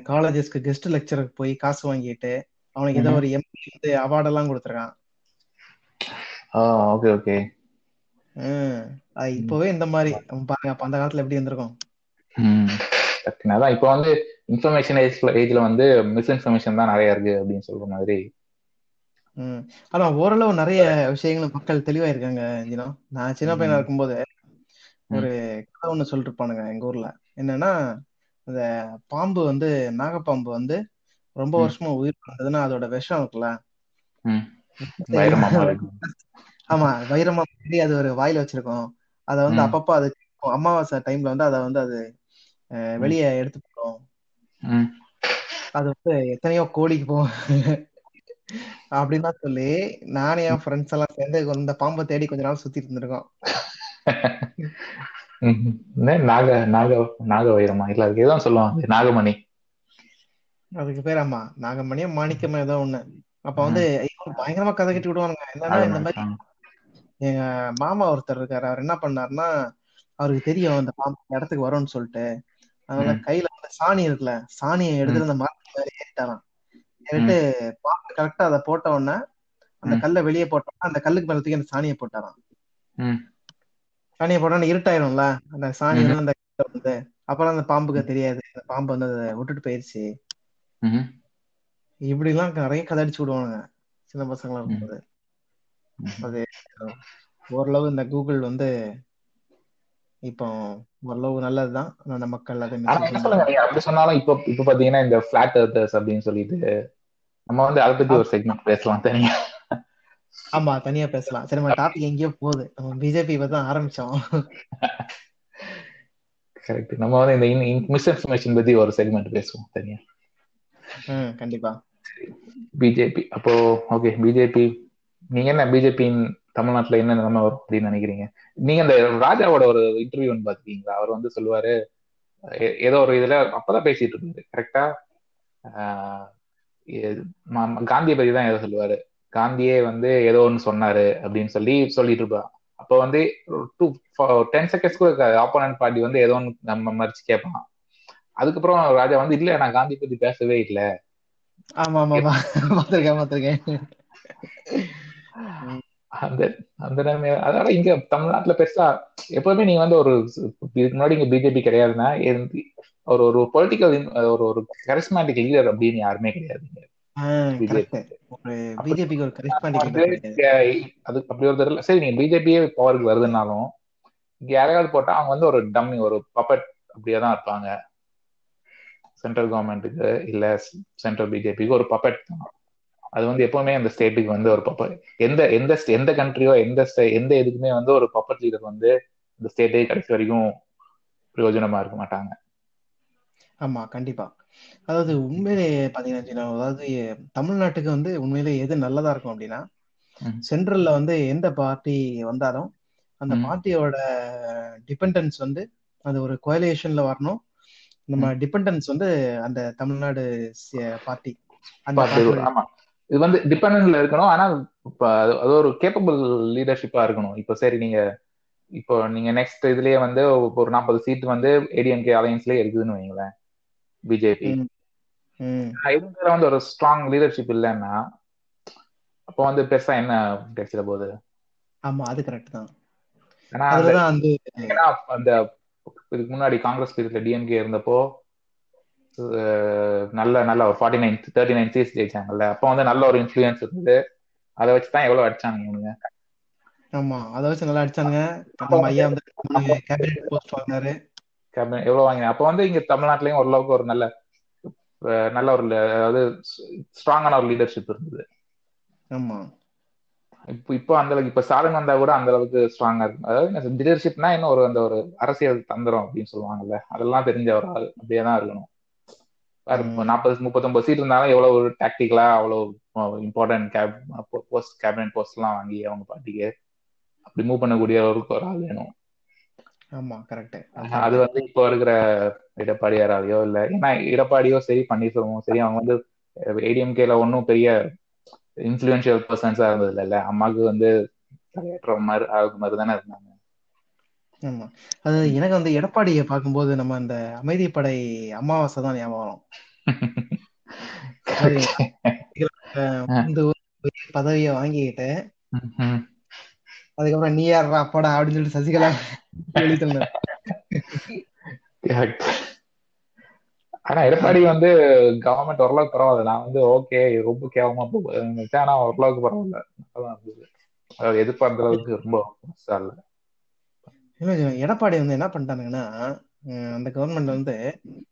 காலேஜஸ்க்கு கெஸ்ட் லெக்சருக்கு போய் காசு வாங்கிட்டு அவனுக்கு ஏதோ ஒரு எம்பி வந்து அவார்ட் எல்லாம் கொடுத்துருக்கான். ஓகே ஓகே இப்பவே இந்த மாதிரி பாருங்க அப்ப அந்த காலத்துல எப்படி இருந்திருக்கும். அதான் இப்போ வந்து இன்ஃபர்மேஷன் ஏஜ்ல வந்து மிஸ்இன்ஃபர்மேஷன் தான் நிறைய இருக்கு அப்படின்னு சொல்ற மாதிரி. ஆனா ஓரளவு நிறைய விஷயங்கள் மக்கள் தெளிவா இருக்காங்க ஜினோ. நான் சின்ன பையனா இருக்கும்போது ஒரு கதை ஒண்ணு சொல்லிட்டு இருப்பானுங்க எங்க ஊர்ல. என்னன்னா இந்த பாம்பு வந்து நாகப்பாம்பு வந்து ரொம்ப வருஷமா உயிர் வந்ததுன்னா அதோட விஷம் இருக்குல்ல? ஆமா வைரமா அது ஒரு வாயில வச்சிருக்கோம். அத வந்து அப்பப்ப அது அமாவாசை டைம்ல வந்து அத வந்து அது வெளியே எடுத்து போடும். அது வந்து எத்தனையோ கோடிக்கு போகும். அப்படின்னு சொல்லி நானே என் ஃப்ரெண்ட்ஸ் எல்லாம் சேர்ந்து இந்த பாம்பை தேடி கொஞ்ச நாள் சுத்திட்டு இருந்திருக்கோம். நாக நாக நாக வைரமா? இல்ல அதுக்கு எதுவும் சொல்லுவாங்க? நாகமணி. அதுக்கு பேர் ஆமா நாகமணியா மாணிக்கமா ஏதோ ஒண்ணு. அப்ப வந்து பயங்கரமா கதை கட்டி விடுவானுங்க. என்னன்னா இந்த மாதிரி எங்க மாமா ஒருத்தர் இருக்காரு. அவர் என்ன பண்ணாருன்னா அவருக்கு தெரியும் அந்த பாம்பு இடத்துக்கு வரும்னு சொல்லிட்டு. அதனால கையில வந்து சாணி இருக்குல்ல சாணியை எடுத்துட்டு அந்த மரத்துக்கு மேல ஏறிட்டாராம். பாம்பு கரெக்டா அதை போட்ட உடனே அந்த கல்லை வெளியே போட்டோம்னா அந்த கல்லுக்கு மேல தூக்கி அந்த சாணியை போட்டாராம். சாணியை போட்டோம்னா இருட்டாயிரும்ல? அந்த சாணி அந்த வந்து அப்புறம் அந்த பாம்புக்கு தெரியாது. அந்த பாம்பு வந்து அதை விட்டுட்டு போயிருச்சு. இப்படி எல்லாம் நிறைய கதை அடிச்சு விடுவானுங்க சின்ன பசங்களா இருக்கும்போது. அது ஓரளவு இந்த கூகுள் வந்து இப்போ ஓரளவு நல்லதுதான். அந்த மக்கள் அதை அப்படி சொன்னாலும் இப்போ இப்போ பாத்தீங்கன்னா இந்த பிளாட் எர்த்தர்ஸ் அப்படின்னு சொல்லிட்டு நம்ம வந்து அதை பத்தி ஒரு செக்மெண்ட் பேசலாம் தனியா. ஆமா தனியா பேசலாம். சரி நம்ம டாபிக் எங்கேயோ போகுது. நம்ம பிஜேபி தான் ஆரம்பிச்சோம். கரெக்ட் நம்ம வந்து இந்த மிஸ்இன்ஃபர்மேஷன் பத்தி ஒரு செக்மெண்ட் பேசுவோம் தனியா. கண்டிப்பா. பிஜேபி அப்போ ஓகே பிஜேபி நீங்க என்ன பிஜேபியின் தமிழ்நாட்டுல என்ன நிலைமை வரும் அப்படின்னு நினைக்கிறீங்க? நீங்க அந்த ராஜாவோட ஒரு இன்டர்வியூ ஒன்று பாத்துக்கீங்களா அவர் வந்து சொல்லுவாரு ஏதோ ஒரு இதுல அப்பதான் பேசிட்டு இருந்தாரு கரெக்டா காந்தியை பத்தி தான் ஏதோ சொல்லுவாரு. காந்தியே வந்து ஏதோ ஒன்று சொன்னாரு அப்படின்னு சொல்லி சொல்லிட்டு இருப்பா அப்போ வந்து டூ டென் செகண்ட்ஸ் கூட ஆப்போனன்ட் பார்ட்டி வந்து ஏதோ ஒன்று நம்ம மறிச்சு கேட்பான். அதுக்கப்புறம் ராஜா வந்து இல்ல நான் காந்தி பத்தி பேசவே இல்லை. ஆமா ஆமா பாத்திருக்கேன் பாத்திருக்கேன். அந்த அந்த நிலைமை அதோட இங்க தமிழ்நாட்டுல பெருசா எப்பவுமே நீங்க வந்து ஒரு இதுக்கு முன்னாடி இங்க பிஜேபி கிடையாதுன்னா ஒரு ஒரு பொலிட்டிக்கல் ஒரு ஒரு கரிஸ்மேட்டிக் லீடர் அப்படின்னு யாருமே கிடையாது. பிஜேபிக்கு ஒரு அது அப்படி ஒரு தெரியல. சரி நீங்க பிஜேபியே பவருக்கு வருதுனாலும் இங்க யாரையாவது போட்டா அவங்க வந்து ஒரு டம்மி ஒரு பப்பட் அப்படியே தான் இருப்பாங்க. சென்ட்ரல் கவர்மெண்ட்டுக்கு இல்ல சென்ட்ரல் பிஜேபிக்கு ஒரு பப்பட் தான். அது வந்து எப்பவுமே அந்த ஸ்டேட்டுக்கு வந்து ஒரு பப்பட் எந்த எந்த எந்த கண்ட்ரியோ எந்த எந்த இதுக்குமே வந்து ஒரு பப்பட் லீடர் வந்து இந்த ஸ்டேட்டே கடைசி வரைக்கும் பிரயோஜனமா இருக்க மாட்டாங்க. ஆமா கண்டிப்பா. அதாவது உண்மையிலே பாத்தீங்கன்னா அதாவது தமிழ்நாட்டுக்கு வந்து உண்மையிலே எது நல்லதா இருக்கும் அப்படின்னா சென்ட்ரல்ல வந்து எந்த பார்ட்டி வந்தாலும் அந்த பார்ட்டியோட டிபெண்டன்ஸ் வந்து அது ஒரு கோயலேஷன்ல வரணும். நம்ம டிபெண்டன்ஸ் வந்து அந்த தமிழ்நாடு பார்ட்டி ஆமா. இது வந்து டிபெண்டன்ட்ல இருக்கணும். ஆனா அது ஒரு கேப்பபிள் லீடர்ஷிப்பா இருக்கணும். இப்போ சரி நீங்க இப்போ நீங்க நெக்ஸ்ட் இதுலயே வந்து ஒரு நாற்பது சீட் வந்து ஏடிஎம்கே அலையன்ஸ்லயே இருக்குதுன்னு வைங்களேன். பிஜேபி இதுல வந்து ஒரு ஸ்ட்ராங் லீடர்ஷிப் இல்லைன்னா அப்போ வந்து பெருசா என்ன கிடைச்சிட போகுது? ஆமா அது கரெக்ட் தான். ஏன்னா அந்த இதுக்கு முன்னாடி காங்கிரஸ் பீரியட்ல டிஎம்கே இருந்தப்போ நல்ல நல்ல ஒரு forty nine thirty nine seats ஜெயிச்சாங்கல்ல. அப்போ வந்து நல்ல ஒரு இன்ஃபுளுயன்ஸ் இருந்தது. அதை வச்சு தான் எவ்வளவு அடிச்சாங்க இவனுங்க. ஆமா அதை வச்சு நல்லா அடிச்சாங்க ஐயா வந்து கேபினெட் போஸ்ட் வாங்கினாரு. எவ்வளவு வாங்கினா அப்போ வந்து இங்க தமிழ்நாட்டிலயும் ஓரளவுக்கு ஒரு நல்ல நல்ல ஒரு அதாவது ஸ்ட்ராங்கான ஒரு லீடர்ஷிப் இருந்தது. ஆமா. இப்போ இப்போ அந்த அளவுக்கு இப்ப ஸ்டாலின் வந்தா கூட அந்த அளவுக்கு ஸ்ட்ராங்கா இருக்கும் அதாவது லீடர்ஷிப்னா இன்னும் ஒரு அந்த ஒரு அரசியல் தந்திரம் அப்படின்னு சொல்லுவாங்கல்ல அதெல்லாம் தெரிஞ்ச ஒரு ஆள் அப்படியே தான் இருக்கணும். நாற்பது முப்பத்தொன்பது சீட் இருந்தாலும் எவ்வளவு ஒரு டாக்டிக்கலா அவ்வளவு important cab post cabinet post எல்லாம் வாங்கி அவங்க பாட்டிக்கு அப்படி மூவ் பண்ணக்கூடிய ஒரு ஒரு ஆள் வேணும். ஆமா கரெக்ட் அது வந்து இப்போ இருக்கிற எடப்பாடியாராலையோ இல்ல ஏன்னா எடப்பாடியோ சரி பன்னீர்செல்வமும் சரி அவங்க வந்து ஏடிஎம்கேல ஒன்றும் பெரிய இன்ஃபுளுன்ஷியல் பர்சன்ஸா இருந்தது இல்ல? அம்மாவுக்கு வந்து தலையேற்ற மாதிரி ஆகுது மாதிரி தானே இருந்தாங்க. ஆமா. அது எனக்கு வந்து எடப்பாடியை பார்க்கும்போது நம்ம அந்த அமைதிப்படை அமாவாசை தான் ஞாபகம் வரும். இந்த பதவியை வாங்கிக்கிட்டு அதுக்கப்புறம் நீ யாரா அப்பாடா அப்படின்னு சொல்லிட்டு சசிகலா எழுதிட்டு ஆனா எடப்பாடி வந்து கவர்மெண்ட் ஓரளவுக்கு பரவாயில்ல. நான் வந்து ஓகே ரொம்ப கேவலமா நினைச்சேன். ஆனா ஓரளவுக்கு பரவாயில்ல. நல்லா இருந்தது. அதாவது எதிர்பார்த்த அளவுக்கு ரொம்ப இல்ல. எடப்பாடி வந்து என்ன பண்ணிட்டானுங்கன்னா அந்த கவர்மெண்ட் வந்து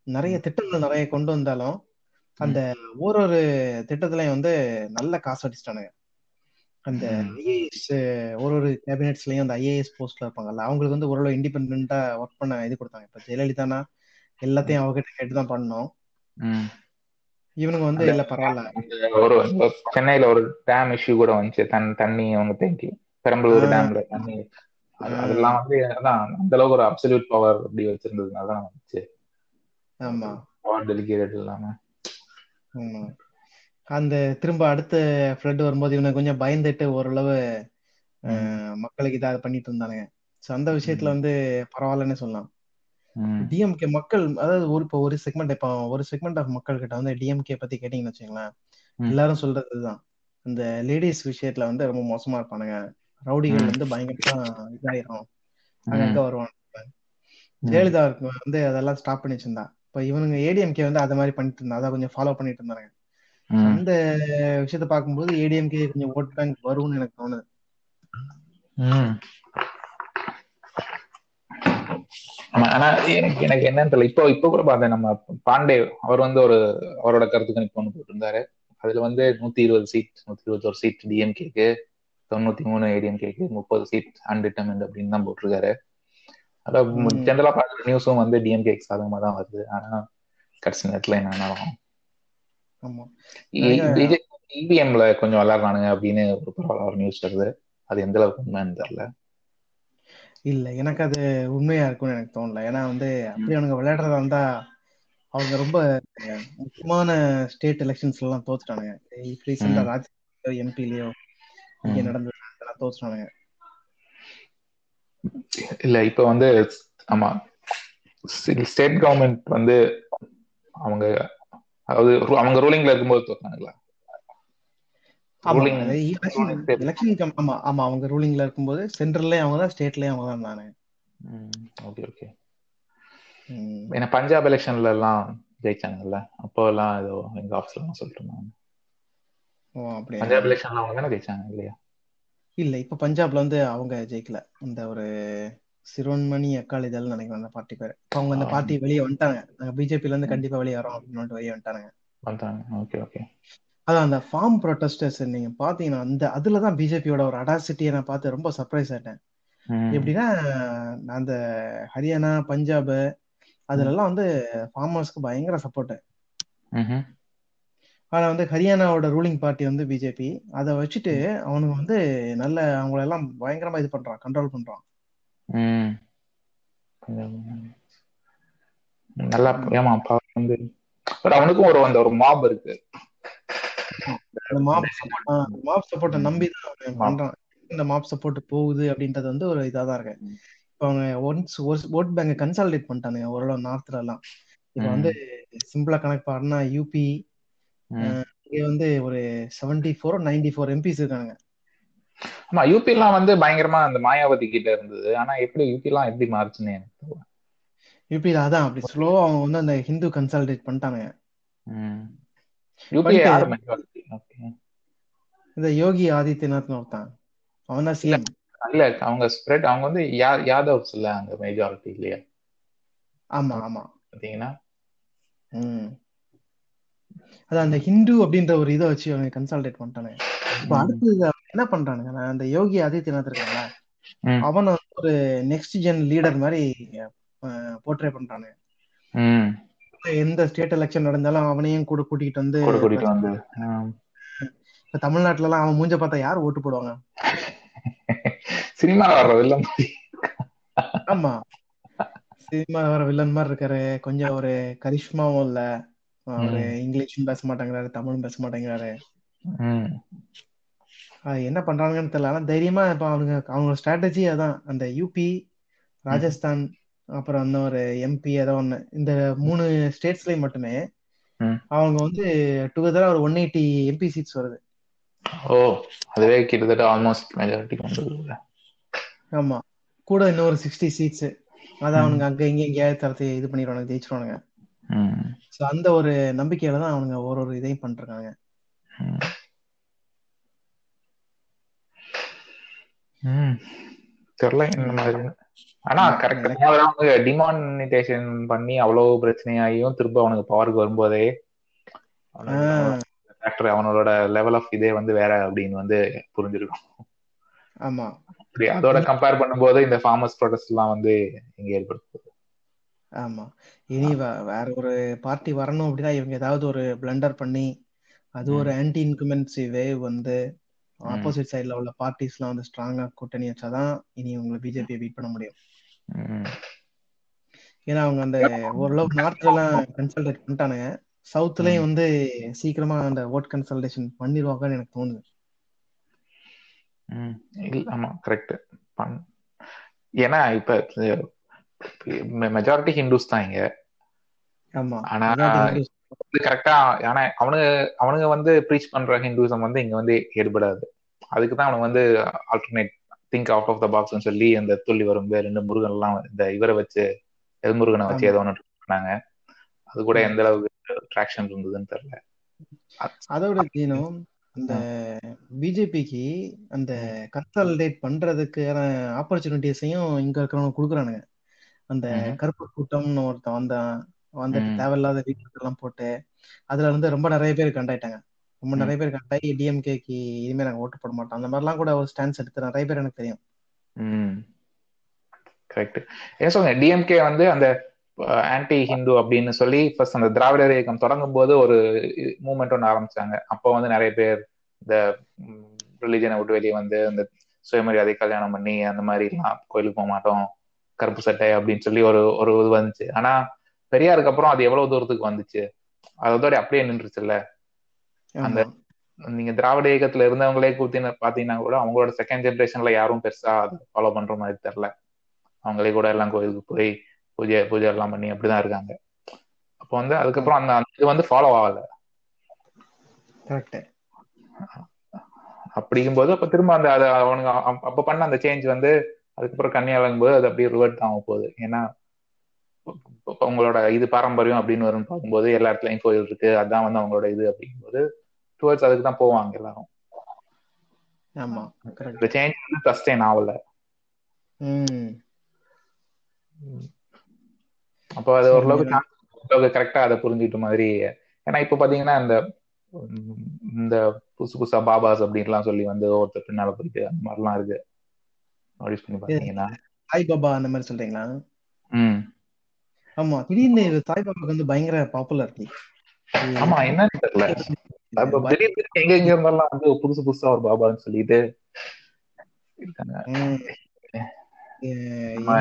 நிறைய திட்டங்கள் நிறைய கொண்டு வந்தாலும் அந்த ஒரு ஒரு திட்டத்திலயும் வந்து நல்ல காசு அடிச்சிட்டானுங்க அந்த ஐஏஎஸ் ஒரு ஒரு கேபினெட்ஸ்லயும் அந்த ஐஏஎஸ் போஸ்ட்ல இருப்பாங்கல்ல அவங்களுக்கு வந்து ஓரளவு இண்டிபெண்டா ஒர்க் பண்ண இது கொடுத்தாங்க. இப்ப ஜெயலலிதானா எல்லாத்தையும் அவகிட்ட கேட்டுதான் பண்ணோம். இவனுங்க வந்து இல்ல பரவாயில்ல. ஒரு சென்னையில ஒரு டேம் இஷ்யூ கூட வந்துச்சு தன் தண்ணி அவங்க தேங்கி. பெரம்பலூர் டேம்ல தண்ணி. அதெல்லாம் வந்து அதான் அந்த அளவுக்கு ஒரு அப்சல்யூட் பவர் அப்படி வச்சிருந்ததுனால தான் வந்துச்சு. ஆமா. பவர் டெலிகேட் இல்லாம. அந்த திரும்ப அடுத்த ஃப்ளட் வரும்போது இவனுக்கு கொஞ்சம் பயந்துட்டு ஓரளவு மக்களுக்கு இதாக பண்ணிட்டு இருந்தானுங்க. ஸோ அந்த விஷயத்துல வந்து பரவாயில்லன்னு சொல்லலாம். டிஎம்கே மக்கள் அதாவது ஒரு இப்போ ஒரு செக்மெண்ட் இப்போ ஒரு செக்மெண்ட் ஆஃப் மக்கள் கிட்ட வந்து டிஎம்கே பத்தி கேட்டீங்கன்னு வச்சுங்களேன் எல்லாரும் சொல்றது இதுதான் இந்த லேடிஸ் விஷயத்துல வந்து ரொம்ப மோசமா இருப்பானுங்க. ரவுடிகள் வந்து பயங்கரமா இதாயிரும். அங்கங்க வருவாங்க. ஜெயலலிதா வந்து அதெல்லாம் ஸ்டாப் பண்ணி வச்சிருந்தா இப்ப இவனுங்க ஏடிஎம்கே வந்து அதை மாதிரி பண்ணிட்டு இருந்தா அதை கொஞ்சம் ஃபாலோ பண்ணிட்டு இருந்தாங்க அந்த விஷயத்த பார்க்கும்போது ஏடிஎம்கே கொஞ்சம் ஓட் பேங்க் வரும்னு எனக்கு தோணுது. ஆனா எனக்கு எனக்கு என்னன்னு தெரியல. இப்போ இப்போ கூட பார்த்தேன். நம்ம பாண்டே அவர் வந்து ஒரு அவரோட கருத்து கணிப்பு ஒன்று போட்டிருந்தாரு அதுல வந்து நூத்தி இருபது சீட் நூத்தி இருபத்தி ஒரு சீட் டிஎம்கேக்கு தொண்ணூத்தி மூணு ஏடிஎம்கேக்கு முப்பது சீட் அன்டிட்டர்மெண்ட் அப்படின்னு தான் போட்டிருக்காரு. அதான் ஜென்ரலா பார்க்குற நியூஸும் வந்து டிஎம்கே சாதகமா தான் வருது. ஆனா கடைசி நேரத்துல என்ன இவிஎம்ல கொஞ்சம் விளையாடுறானுங்க அப்படின்னு ஒரு பரவாயில்ல ஒரு நியூஸ் வருது. அது எந்த அளவுக்கு உண்மைன்னு தெரியல. இல்ல எனக்கு அது உண்மையா இருக்கும்னு எனக்கு தோணல. ஏன்னா வந்து அப்படி அவனுங்க விளையாடுறதா இருந்தா அவங்க ரொம்ப முக்கியமான ஸ்டேட் எலெக்ஷன்ஸ் எல்லாம் தோத்துட்டானுங்க. ரீசெண்டா ராஜ்யோ எம்பிலயோ இங்க நடந்தது அதெல்லாம் தோத்துட்டானுங்க. இல்ல இப்ப வந்து ஆமா ஸ்டேட் கவர்மெண்ட் வந்து அவங்க அதாவது அவங்க ரூலிங்ல இருக்கும்போது தோத்தானுங்களா எலெக்ஷன் ஆமா ஆமா அவங்க ரூலிங்ல இருக்கும்போது சென்ட்ரல்லயும் அவங்க தான் ஸ்டேட்லயும் அவங்க தான் இருந்தாங்க ஓகே ஓகே ஏன்னா பஞ்சாப் எலெக்ஷன்ல எல்லாம் ஜெயிச்சாங்கல்ல? அப்போ எல்லாம் ஏதோ எங்க ஆஃபீஸ்ல எல்லாம் சொல்லிட்டு இருந்தாங்க. பஞ்சாப் எலெக்ஷன்ல அவங்க தானே ஜெயிச்சாங்க இல்லையா? இல்ல இப்ப பஞ்சாப்ல வந்து அவங்க ஜெயிக்கல. இந்த ஒரு சிரோன்மணி அக்காலிதல் நினைக்கிறேன் அந்த பார்ட்டி பேரு. அவங்க அந்த பார்ட்டி வெளியே வந்துட்டாங்க. நாங்க பிஜேபில இருந்து கண்டிப்பா வெளியே வரோம் அப்படின்னு வெளியே வந்துட்டாங்க. Okay okay. அதான் அந்த ஃபார்ம் ப்ரொட்டஸ்டர்ஸ் நீங்க பாத்தீங்கன்னா அந்த அதுலதான் பிஜேபியோட ஒரு அடாசிட்டியை நான் பார்த்து ரொம்ப சர்ப்ரைஸ் ஆயிட்டேன். எப்படின்னா அந்த ஹரியானா பஞ்சாப் அதுல எல்லாம் வந்து ஃபார்மர்ஸ்க்கு பயங்கர சப்போர்ட் ஆனா வந்து ஹரியானாவோட ரூலிங் பார்ட்டி வந்து பிஜேபி அதை வச்சுட்டு அவனுங்க வந்து நல்ல அவங்கள எல்லாம் பயங்கரமா இது பண்றான் கண்ட்ரோல் பண்றான். நல்லா ஏமா வந்து. அவனுக்கும் ஒரு அந்த ஒரு மாப் இருக்கு. மாப் சப்போர்ட் மாப் சப்போர்ட்டை நம்பி தான் பண்றான். இந்த மாப் சப்போர்ட் போகுது அப்படின்றது வந்து ஒரு இதா தான் இருக்கு. இப்போ அவங்க ஒன்ஸ் ஓட் பேங்க கன்சாலிடேட் பண்ணிட்டானுங்க ஓரளவு நார்த்ல எல்லாம். இப்போ வந்து சிம்பிளா கனெக்ட் பண்ணா யூபி இங்க வந்து ஒரு seventy four ninety four MPs இருக்காங்க ஆமா யூபி எல்லாம் வந்து பயங்கரமா அந்த மாயாவதி கிட்ட இருந்தது. ஆனா எப்படி யூபி எல்லாம் எப்படி மாறுச்சுன்னு எனக்கு யூபி அதான் அப்படி ஸ்லோவா அவங்க வந்து அந்த ஹிந்து கன்சாலிடேட் யாரு இந்த யோகி ஆதித்யநாத் ஒருத்தான். அவன் தான் சிஎம் இல்ல அவங்க ஸ்ப்ரெட் அவங்க வந்து யாதவ்ஸ் இல்ல அங்க மெஜாரிட்டி இல்லையா? ஆமா ஆமா. பாத்தீங்கன்னா? அது அந்த ஹிந்து அப்படின்ற ஒரு இதை வச்சு அவங்க கன்சால்டேட் பண்ணிட்டானுங்க. இப்ப அடுத்து என்ன பண்றானுங்க? அந்த யோகி ஆதித்யநாத் இருக்காங்களா அவன் ஒரு நெக்ஸ்ட் ஜென் லீடர் மாதிரி போர்ட்ரே பண்றானுங்க. எந்த ஸ்டேட் எலெக்ஷன் நடந்தாலும் அவனையும் கூட கூட்டிகிட்டு வந்து கூட்டிட்டு வந்து. இப்ப தமிழ்நாட்டுல எல்லாம் அவன் மூஞ்ச பார்த்தா யார் ஓட்டு போடுவாங்க? சினிமா வர்ற வில்லம் மாதிரி. ஆமா. சினிமா வர வில்லன் மாதிரி இருக்காரு. கொஞ்சம் ஒரு கரிஷ்மாவும் இல்ல. அவரு. இங்கிலீஷும் பேச மாட்டேங்கிறாரு தமிழும் பேச மாட்டேங்கிறாரு. என்ன பண்றாங்கன்னு தெரியல. ஆனா தைரியமா இப்ப அவங்க அவங்க ஸ்ட்ராட்டஜி அதான். அந்த யூபி ராஜஸ்தான் அப்புறம் அந்த ஒரு எம்பி ஏதோ ஒண்ணு. இந்த மூணு ஸ்டேட்ஸ்லயும் மட்டுமே. அவங்க வந்து டுகெதரா ஒரு ஒன் எயிட்டி எம்பி சீட்ஸ் வருது. ஓ அதுவே கிட்டத்தட்ட ஆல்மோஸ்ட் மெஜாரிட்டிக்கு வந்தது ஆமா. கூட இன்னும் ஒரு சிக்ஸ்டி சீட்ஸ் அதை அவனுங்க அங்க இங்க எங்கேயாவது தரத்து இது பண்ணிடுவானுங்க ஜெயிச்சிருவானுங்க. ஸோ அந்த ஒரு நம்பிக்கையில தான் அவனுங்க ஒரு ஒரு இதையும் பண்ணிருக்காங்க ம். ம். தெரியல இந்த மாதிரி. ஆனா கரெக்டா அவங்க டிமானிட்டேஷன் பண்ணி அவ்வளவு பிரச்சனையாகியும் திரும்ப அவனுக்கு பவருக்கு வரும்போதே ஃபேக்டர் அவனோட லெவல் ஆஃப் இதே வந்து வேற அப்படின்னு வந்து புரிஞ்சிருக்கும். ஆமா. அதோட கம்பேர் பண்ணும்போது இந்த ஃபார்மர்ஸ் ப்ரொடெஸ்ட் எல்லாம் வந்து எங்க ஏற்படுத்துது. ஆமா. இனி வேற ஒரு பார்ட்டி வரணும் அப்படின்னா இவங்க ஏதாவது ஒரு பிளண்டர் பண்ணி அது ஒரு ஆன்டி இன்குமென்சி வேவ் வந்து ஆப்போசிட் சைடுல உள்ள பார்ட்டிஸ்லாம் வந்து ஸ்ட்ராங்கா கூட்டணி வச்சாதான் இனி உங்களை பிஜேபியை பீட் பண்ண முடியும். ஏன்னா அவங்க அந்த ஓரளவுக்கு நார்த்ல எல்லாம் கன்சல்டேட் பண்ணிட்டானுங்க. சவுத்லயும் வந்து சீக்கிரமா அந்த ஓட் கன்சல்டேஷன் பண்ணிடுவாங்கன்னு எனக்கு தோணுது. ஆமா கரெக்ட் ஏன்னா இப்ப மெஜாரிட்டி ஹிந்துஸ் தான் இங்க. ஆமா ஆனா கரெக்டா ஆனா அவனுங்க அவனுங்க வந்து ப்ரீச் பண்ற ஹிந்துசம் வந்து இங்க வந்து எடுபடாது அதுக்கு தான் அவனுங்க வந்து alternate think out of the பாக்ஸ்னு சொல்லி அந்த துள்ளி வரும் ரெண்டு முருகன் எல்லாம் இந்த இவரை வச்சு எல்முருகனை வச்சு ஆமா. ஏதோ ஒன்று பண்ணாங்க. அது கூட எந்த அளவுக்கு ட்ராக்ஷன் இருந்ததுன்னு தெரியல. அதோட தீனம் அந்த பிஜேபிக்கு அந்த கன்சாலிடேட் பண்றதுக்கான ஆப்பர்ச்சுனிட்டிஸையும் இங்க இருக்கிறவங்க கொடுக்குறானுங்க. அந்த. கருப்பு கூட்டம்னு ஒருத்தன் வந்தான். வந்துட்டு. தேவையில்லாத வீடியோஸ் எல்லாம் போட்டு அதுல வந்து ரொம்ப நிறைய பேர் கண்டாயிட்டாங்க ரொம்ப. நிறைய பேர் கண்டாயி டிஎம்கேக்கு இனிமே நாங்க ஓட்டு போட மாட்டோம். அந்த மாதிரிலாம் கூட ஒரு ஸ்டான்ஸ் எடுத்து நிறைய பேர் எனக்கு தெரியும். கரெக்ட் ஏன் சொல்லுங்க டிஎம்கே வந்து அந்த ஆன்டி ஹிந்து அப்படின்னு சொல்லி ஃபர்ஸ்ட் அந்த திராவிடர் இயக்கம் தொடங்கும் போது ஒரு மூமெண்ட் ஒன்று ஆரம்பிச்சாங்க. அப்போ வந்து நிறைய பேர் இந்த ரிலிஜனை விட்டு வெளியே வந்து இந்த சுயமரியாதை கல்யாணம் பண்ணி அந்த மாதிரி எல்லாம் கோயிலுக்கு போக மாட்டோம் கருப்பு சட்டை அப்படின்னு சொல்லி ஒரு ஒரு இது வந்துச்சு. ஆனா பெரியாருக்கு அப்புறம் அது எவ்வளவு தூரத்துக்கு வந்துச்சு? அதோட அப்படியே நின்றுச்சுல்ல? அந்த நீங்க திராவிட இயக்கத்துல இருந்தவங்களே கூத்தின பாத்தீங்கன்னா கூட அவங்களோட செகண்ட் ஜென்ரேஷன்ல யாரும் பெருசா ஃபாலோ பண்ற மாதிரி தெரியல. அவங்களே கூட எல்லாம் கோயிலுக்கு போய் பூஜை பூஜை எல்லாம் பண்ணி அப்படிதான் இருக்காங்க. அப்போ வந்து அதுக்கப்புறம் அந்த அந்த இது வந்து ஃபாலோ ஆகல. அப்படிங்கும்போது அப்ப திரும்ப அந்த அதை அவனுங்க அப்ப- அப்ப பண்ண அந்த சேஞ்ச் வந்து அதுக்கப்புறம் கன்னியாகும் போது அது அப்படியே ரிவர்ட் ஆக போகுது. ஏன்னா இப்ப உங்களோட இது பாரம்பரியம் அப்படின்னு வரும் பார்க்கும்போது எல்லா இடத்துலயும் கோயில் இருக்கு. அதான் வந்து அவங்களோட இது அப்படிங்கும்போது டுவர்ட்ஸ் அதுக்கு தான் போவாங்க எல்லாரும். ஆமா சேஞ்ச் வந்து சஸ்டெயின் ஆகல அப்போ அது ஓரளவுக்கு ஓரளவுக்கு கரெக்டா அதை புரிஞ்சுக்கிட்ட மாதிரி. ஏன்னா இப்ப பாத்தீங்கன்னா இந்த இந்த புதுசு புதுசா பாபாஸ் அப்படின்லாம் சொல்லி வந்து ஒருத்தர் பின்னால போயிட்டு அந்த மாதிரிலாம் இருக்கு. நோட்டீஸ் பண்ணி பாத்தீங்கன்னா. சாய்பாபா அந்த மாதிரி சொல்றீங்களா? ம். ஆமா திடீர்னு இது சாய்பாபாக்கு வந்து பயங்கர பாப்புலாரிட்டி ஆமா என்னன்னு தெரியல. எங்க எங்க இருந்தாலும் வந்து புதுசு புதுசா ஒரு பாபான்னு சொல்லிட்டு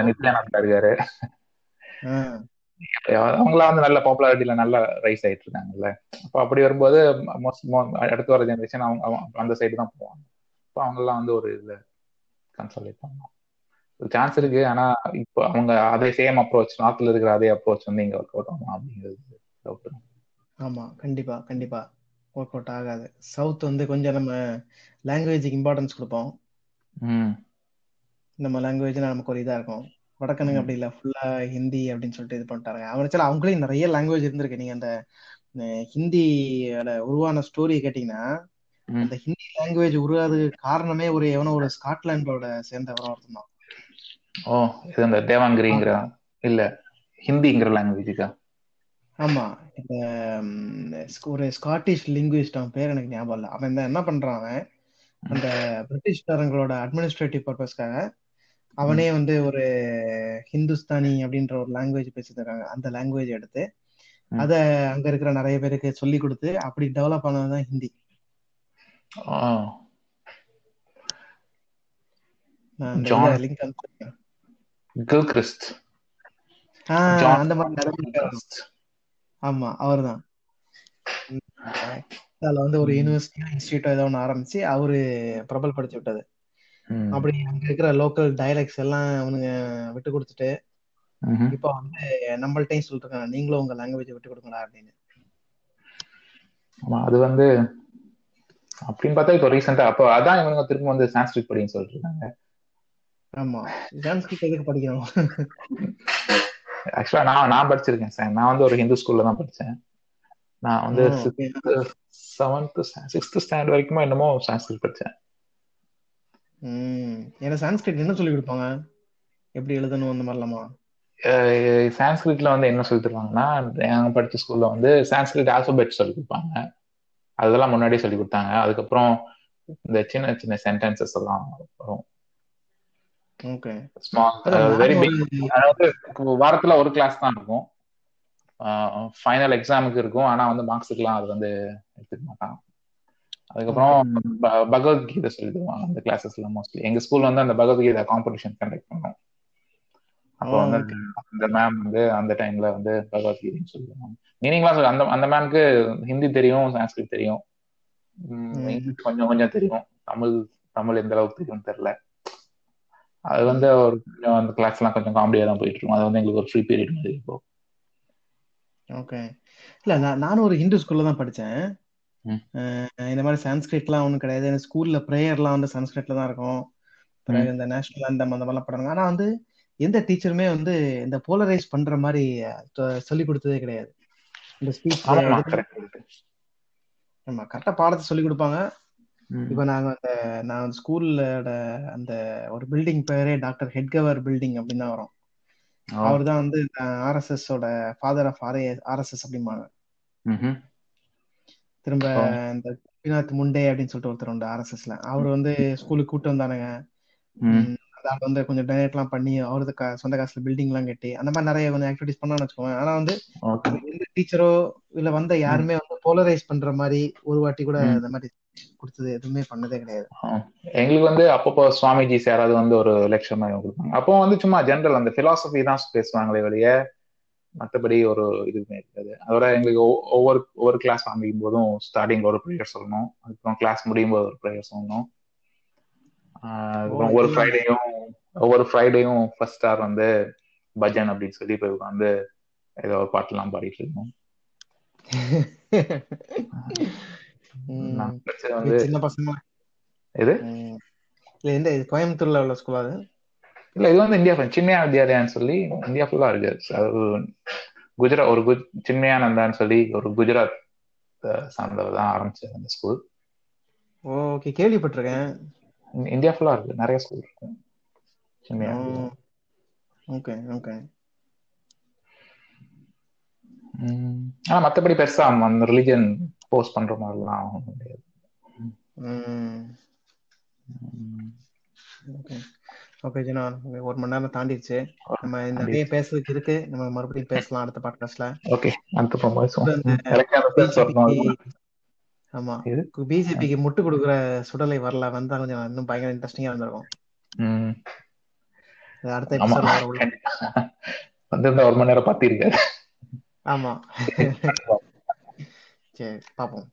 நித்யானந்தா இருக்காரு. அவங்களாம் வந்து நல்ல பாப்புலாரிட்டியில நல்ல ரைஸ் ஆயிட்டு இருக்காங்கல்ல. அப்ப அப்படி வரும்போது mo- அடுத்து வர ஜெனரேஷன் அவங்க அந்த சைடு தான் போவாங்க. இப்போ அவங்கெல்லாம் வந்து ஒரு இதுல கன்சல்டேட் பண்ணலாம் சான்ஸ் இருக்கு. ஆனா இப்போ அவங்க அதே சேம் அப்ரோச் நார்த்ல இருக்கிற அதே அப்ரோச் வந்து இங்க ஒர்க் அவுட் ஆகும் அப்படிங்கிறது doubt. ஆமா கண்டிப்பா கண்டிப்பா ஒர்க் அவுட் ஆகாது. சவுத் வந்து கொஞ்சம் நம்ம லாங்குவேஜுக்கு இம்பார்ட்டன்ஸ் கொடுப்போம். நம்ம லாங்குவேஜ்ல நமக்கு ஒரு இதா இருக்கும். வடக்கனுங்க. அப்படி இல்ல ஃபுல்லா ஹிந்தி அப்படின்னு சொல்லிட்டு இது பண்ணிட்டாங்க. அவனுக்கு அவங்களே நிறைய லாங்குவேஜ் இருந்திருக்கு. நீங்க அந்த ஹிந்தியோட உருவான ஸ்டோரி கேட்டீங்கன்னா. அந்த ஹிந்தி லாங்குவேஜ் உருவாதுக்கு காரணமே ஒரு எவனோ ஒரு ஸ்காட்லாண்டோட சேர்ந்தவரா ஒருத்தன் தான். ஓ இது அந்த தேவாங்கிரிங்கிற இல்ல ஹிந்திங்கிற லாங்குவேஜுக்கா ஆமா இந்த ஒரு ஸ்காட்டிஷ் லிங்குவிஸ்ட் அவன் பேர் எனக்கு ஞாபகம் இல்லை. அவன் என்ன பண்றான் அவன்? அந்த பிரிட்டிஷ்காரங்களோட அட்மினிஸ்ட்ரேட்டிவ் பர்பஸ்க்காக அவனே வந்து ஒரு ஹிந்துஸ்தானி அப்படின்ற ஒரு லாங்குவேஜ் பேசிட்டு இருக்காங்க. அந்த லாங்குவேஜ் எடுத்து. அத அங்க இருக்கிற நிறைய பேருக்கு சொல்லி கொடுத்து அப்படி டெவலப் ஆனதுதான் ஹிந்தி. லிங்க் அனுப்பிச்சிருக்கேன். கில்கிறிஸ்ட் அந்த மாதிரி ஆமா அவர்தான். அதுல வந்து ஒரு. யூனிவர்சிட்டி இன்ஸ்டியூட் ஏதோ ஒன்று ஆரம்பிச்சு அவரு பிரபலப்படுத்தி விட்டது. அப்படி அங்க இருக்கிற லோக்கல் டயலெக்ட்ஸ் எல்லாம் அவனுங்க விட்டு கொடுத்துட்டு. இப்போ வந்து நம்மள்ட்டையும் சொல்லிட்டு இருக்காங்க நீங்களும் உங்க லாங்குவேஜ் விட்டு கொடுங்கடா அப்படின்னு. ஆமா அது வந்து அப்படின்னு பார்த்தா இப்போ ரீசெண்டா அப்போ அதான் இவங்க திரும்ப வந்து சான்ஸ்கிரிட் படின்னு சொல்லிட்டு இருக்காங்க. ஆமா. சான்ஸ்கிரிட் எதுக்கு படிக்கணும்? ஆக்சுவலா நான் நான் படிச்சிருக்கேன் சார் நான் வந்து ஒரு ஹிந்து ஸ்கூல்ல தான் படிச்சேன். நான் வந்து. செவன்த் சிக்ஸ்த் ஸ்டாண்டர்ட் வரைக்குமோ என்னமோ சான்ஸ்கிரிட் படிச்சேன். ஏன்னா சான்ஸ்கிரிட் என்ன சொல்லி கொடுப்பாங்க? எப்படி எழுதணும் அந்த மாதிரிலாமா? சான்ஸ்கிரிட்ல வந்து என்ன சொல்லி தருவாங்கன்னா நாங்க படிச்ச ஸ்கூல்ல வந்து சான்ஸ்கிரிட் ஆல்பபெட் சொல்லி கொடுப்பாங்க. அதெல்லாம் முன்னாடியே சொல்லி கொடுத்தாங்க. அதுக்கப்புறம் இந்த சின்ன சின்ன சென்டென்சஸ் எல்லாம் வரும் ஓகே ஸ்மால் அதான் வெரி நானும் பிக் ஒரு அதாவது வாரத்துல ஒரு கிளாஸ் தான் இருக்கும். ஃபைனல் எக்ஸாமுக்கு இருக்கும். ஆனா வந்து மார்க்ஸுக்குலாம் அது வந்து எடுத்துக்க மாட்டான். அதுக்கப்புறம் பகவத்கீதை சொல்லி தருவாங்க அந்த கிளாஸஸ்ல மோஸ்ட்லி எங்க ஸ்கூல் வந்து அந்த பகவத்கீதை காம்படிஷன் கண்டக்ட் பண்ணோம். அப்போ வந்து அந்த மேம் வந்து அந்த டைம்ல வந்து பகவத்கீதைன்னு சொல்லுவாங்க. மீனிங்லாம் சொல்லு அந்த அந்த மேம்க்கு ஹிந்தி தெரியும் சான்ஸ்கிரிட் தெரியும். இங்கிலீஷ் கொஞ்சம் கொஞ்சம் தெரியும். தமிழ் தமிழ் எந்த அளவுக்கு தெரியும் தெரியல. அது வந்து ஒரு கொஞ்சம் அந்த கிளாஸ் எல்லாம் கொஞ்சம் காமெடியா தான் போயிட்டு இருக்கும். அது வந்து எங்களுக்கு ஒரு ஃப்ரீ பீரியட் மாதிரி இப்போ. ஓகே இல்ல நான் நானும் ஒரு ஹிந்து ஸ்கூல்ல தான். அஹ் இந்த மாதிரி சான்ஸ்கிரிட்லாம் ஒன்றும் கிடையாது. எனக்கு ஸ்கூல்ல ப்ரேயர்லாம் வந்து சான்ஸ்கிரிட்ல தான் இருக்கும். பிறகு. இந்த நேஷனல் anthem அந்த மாதிரிலாம் பண்றாங்க ஆனா வந்து எந்த டீச்சருமே வந்து இந்த போலரைஸ் பண்ற மாதிரி சொல்லி கொடுத்ததே கிடையாது. இந்த ஸ்பீச் எதுவுமே கரெக்ட் பாடத்தை சொல்லி கொடுப்பாங்க. இப்போ நாங்க அந்த நான் ஸ்கூல்லோட அந்த ஒரு பில்டிங் பேரே டாக்டர் ஹெட்கவர் பில்டிங் அப்படின்னு தான் வரும். அவர் தான் வந்து ஆர்எஸ்எஸ் ஓட ஃபாதர் ஆஃப் ஆர்ஏ ஆர்எஸ்எஸ் அப்படிம்பாங்க. திரும்ப இந்த கோபிநாத் முண்டே அப்படின்னு சொல்லிட்டு ஒருத்தர் உண்டு ஆர்எஸ்எஸ்ல அவர் வந்து ஸ்கூலுக்கு கூட்டு வந்தானுங்க. அந்த வந்து கொஞ்சம் டொனேட்லாம் பண்ணி அவரது சொந்த காசுல பில்டிங்லாம் கட்டி அந்த மாதிரி நிறைய கொஞ்சம் ஆக்டிவிட்டிஸ் பண்ணான்னு வச்சுக்கோங்க ஆனா வந்து அந்த எந்த டீச்சரோ இல்ல வந்த யாருமே வந்து போலரைஸ் பண்ற மாதிரி ஒரு வாட்டி கூட ம். இந்த மாதிரி கொடுத்தது எதுவுமே பண்ணதே கிடையாது. எங்களுக்கு வந்து அப்பப்போ சுவாமிஜிஸ் யாராவது வந்து ஒரு லெக்சர் மாதிரி கொடுப்பாங்க. அப்போ வந்து சும்மா ஜென்ரல் அந்த பிலாசபி தான் பேசுவாங்களே வெளிய மற்றபடி ஒரு இதுவுமே இருக்காது. அதோட எங்களுக்கு ஒவ்- ஒவ்வொரு ஒவ்வொரு கிளாஸ் ஆரம்பிக்கும் போதும் ஸ்டார்டிங் ஒரு ப்ரேயர் சொல்லணும் அதுக்கப்புறம் கிளாஸ் முடியும் போது ஒரு ப்ரேயர் சொல்லணும். ஒவ்வொரு ஃப்ரைடேயும் ஒவ்வொரு ஃப்ரைடேயும் ஃபர்ஸ்ட் ஸ்டார் வந்து பஜன் அப்படின்னு சொல்லி போய் உட்காந்து ஏதோ ஒரு பாட்டுலாம் பாடிட்டு இருக்கோம். சின்ன பசங்க. இது. இல்ல எந்த கோயம்புத்தூர்ல உள்ள ஸ்கூல் அது? இல்ல இது வந்து இந்தியா சின்மயா வித்யாலயான்னு சொல்லி இந்தியா ஃபுல்லா இருக்கு. அது குஜராத் ஒரு சின்மயானந்தான்னு சொல்லி ஒரு குஜராத் சார்ந்தவர் தான் ஆரம்பிச்சது அந்த ஸ்கூல் ஓகே கேள்விப்பட்டிருக்கேன். இந்தியா ஃபுல்லா இருக்கு. நிறைய ஸ்கூல் இருக்கு. சின்மயா ஓகே ஓகே ஆனா மத்தபடி பெருசா அந்த ரிலிஜன் போஸ்ட் பண்ற மாதிரிலாம் ஒண்ணும் கிடையாது ம். உம் ஓகே. ஜினா ஒரு மணி நேரம் தாண்டிடுச்சு. நம்ம நிறைய பேசுறதுக்கு இருக்கு. நம்ம மறுபடியும் பேசலாம் அடுத்த பாட்காஸ்ட்ல ஓகே ஆமா. இது பிஜேபிக்கு முட்டு கொடுக்குற சுடலை வரல வந்தா கொஞ்சம் இன்னும் பயங்கர இன்ட்ரெஸ்டிங்கா இருந்திருக்கும். அடுத்த கண்டிப்பா வந்திருந்தா ஒரு மணி நேரம் பாத்திருக்காரு ஆமா. சரி பாப்போம்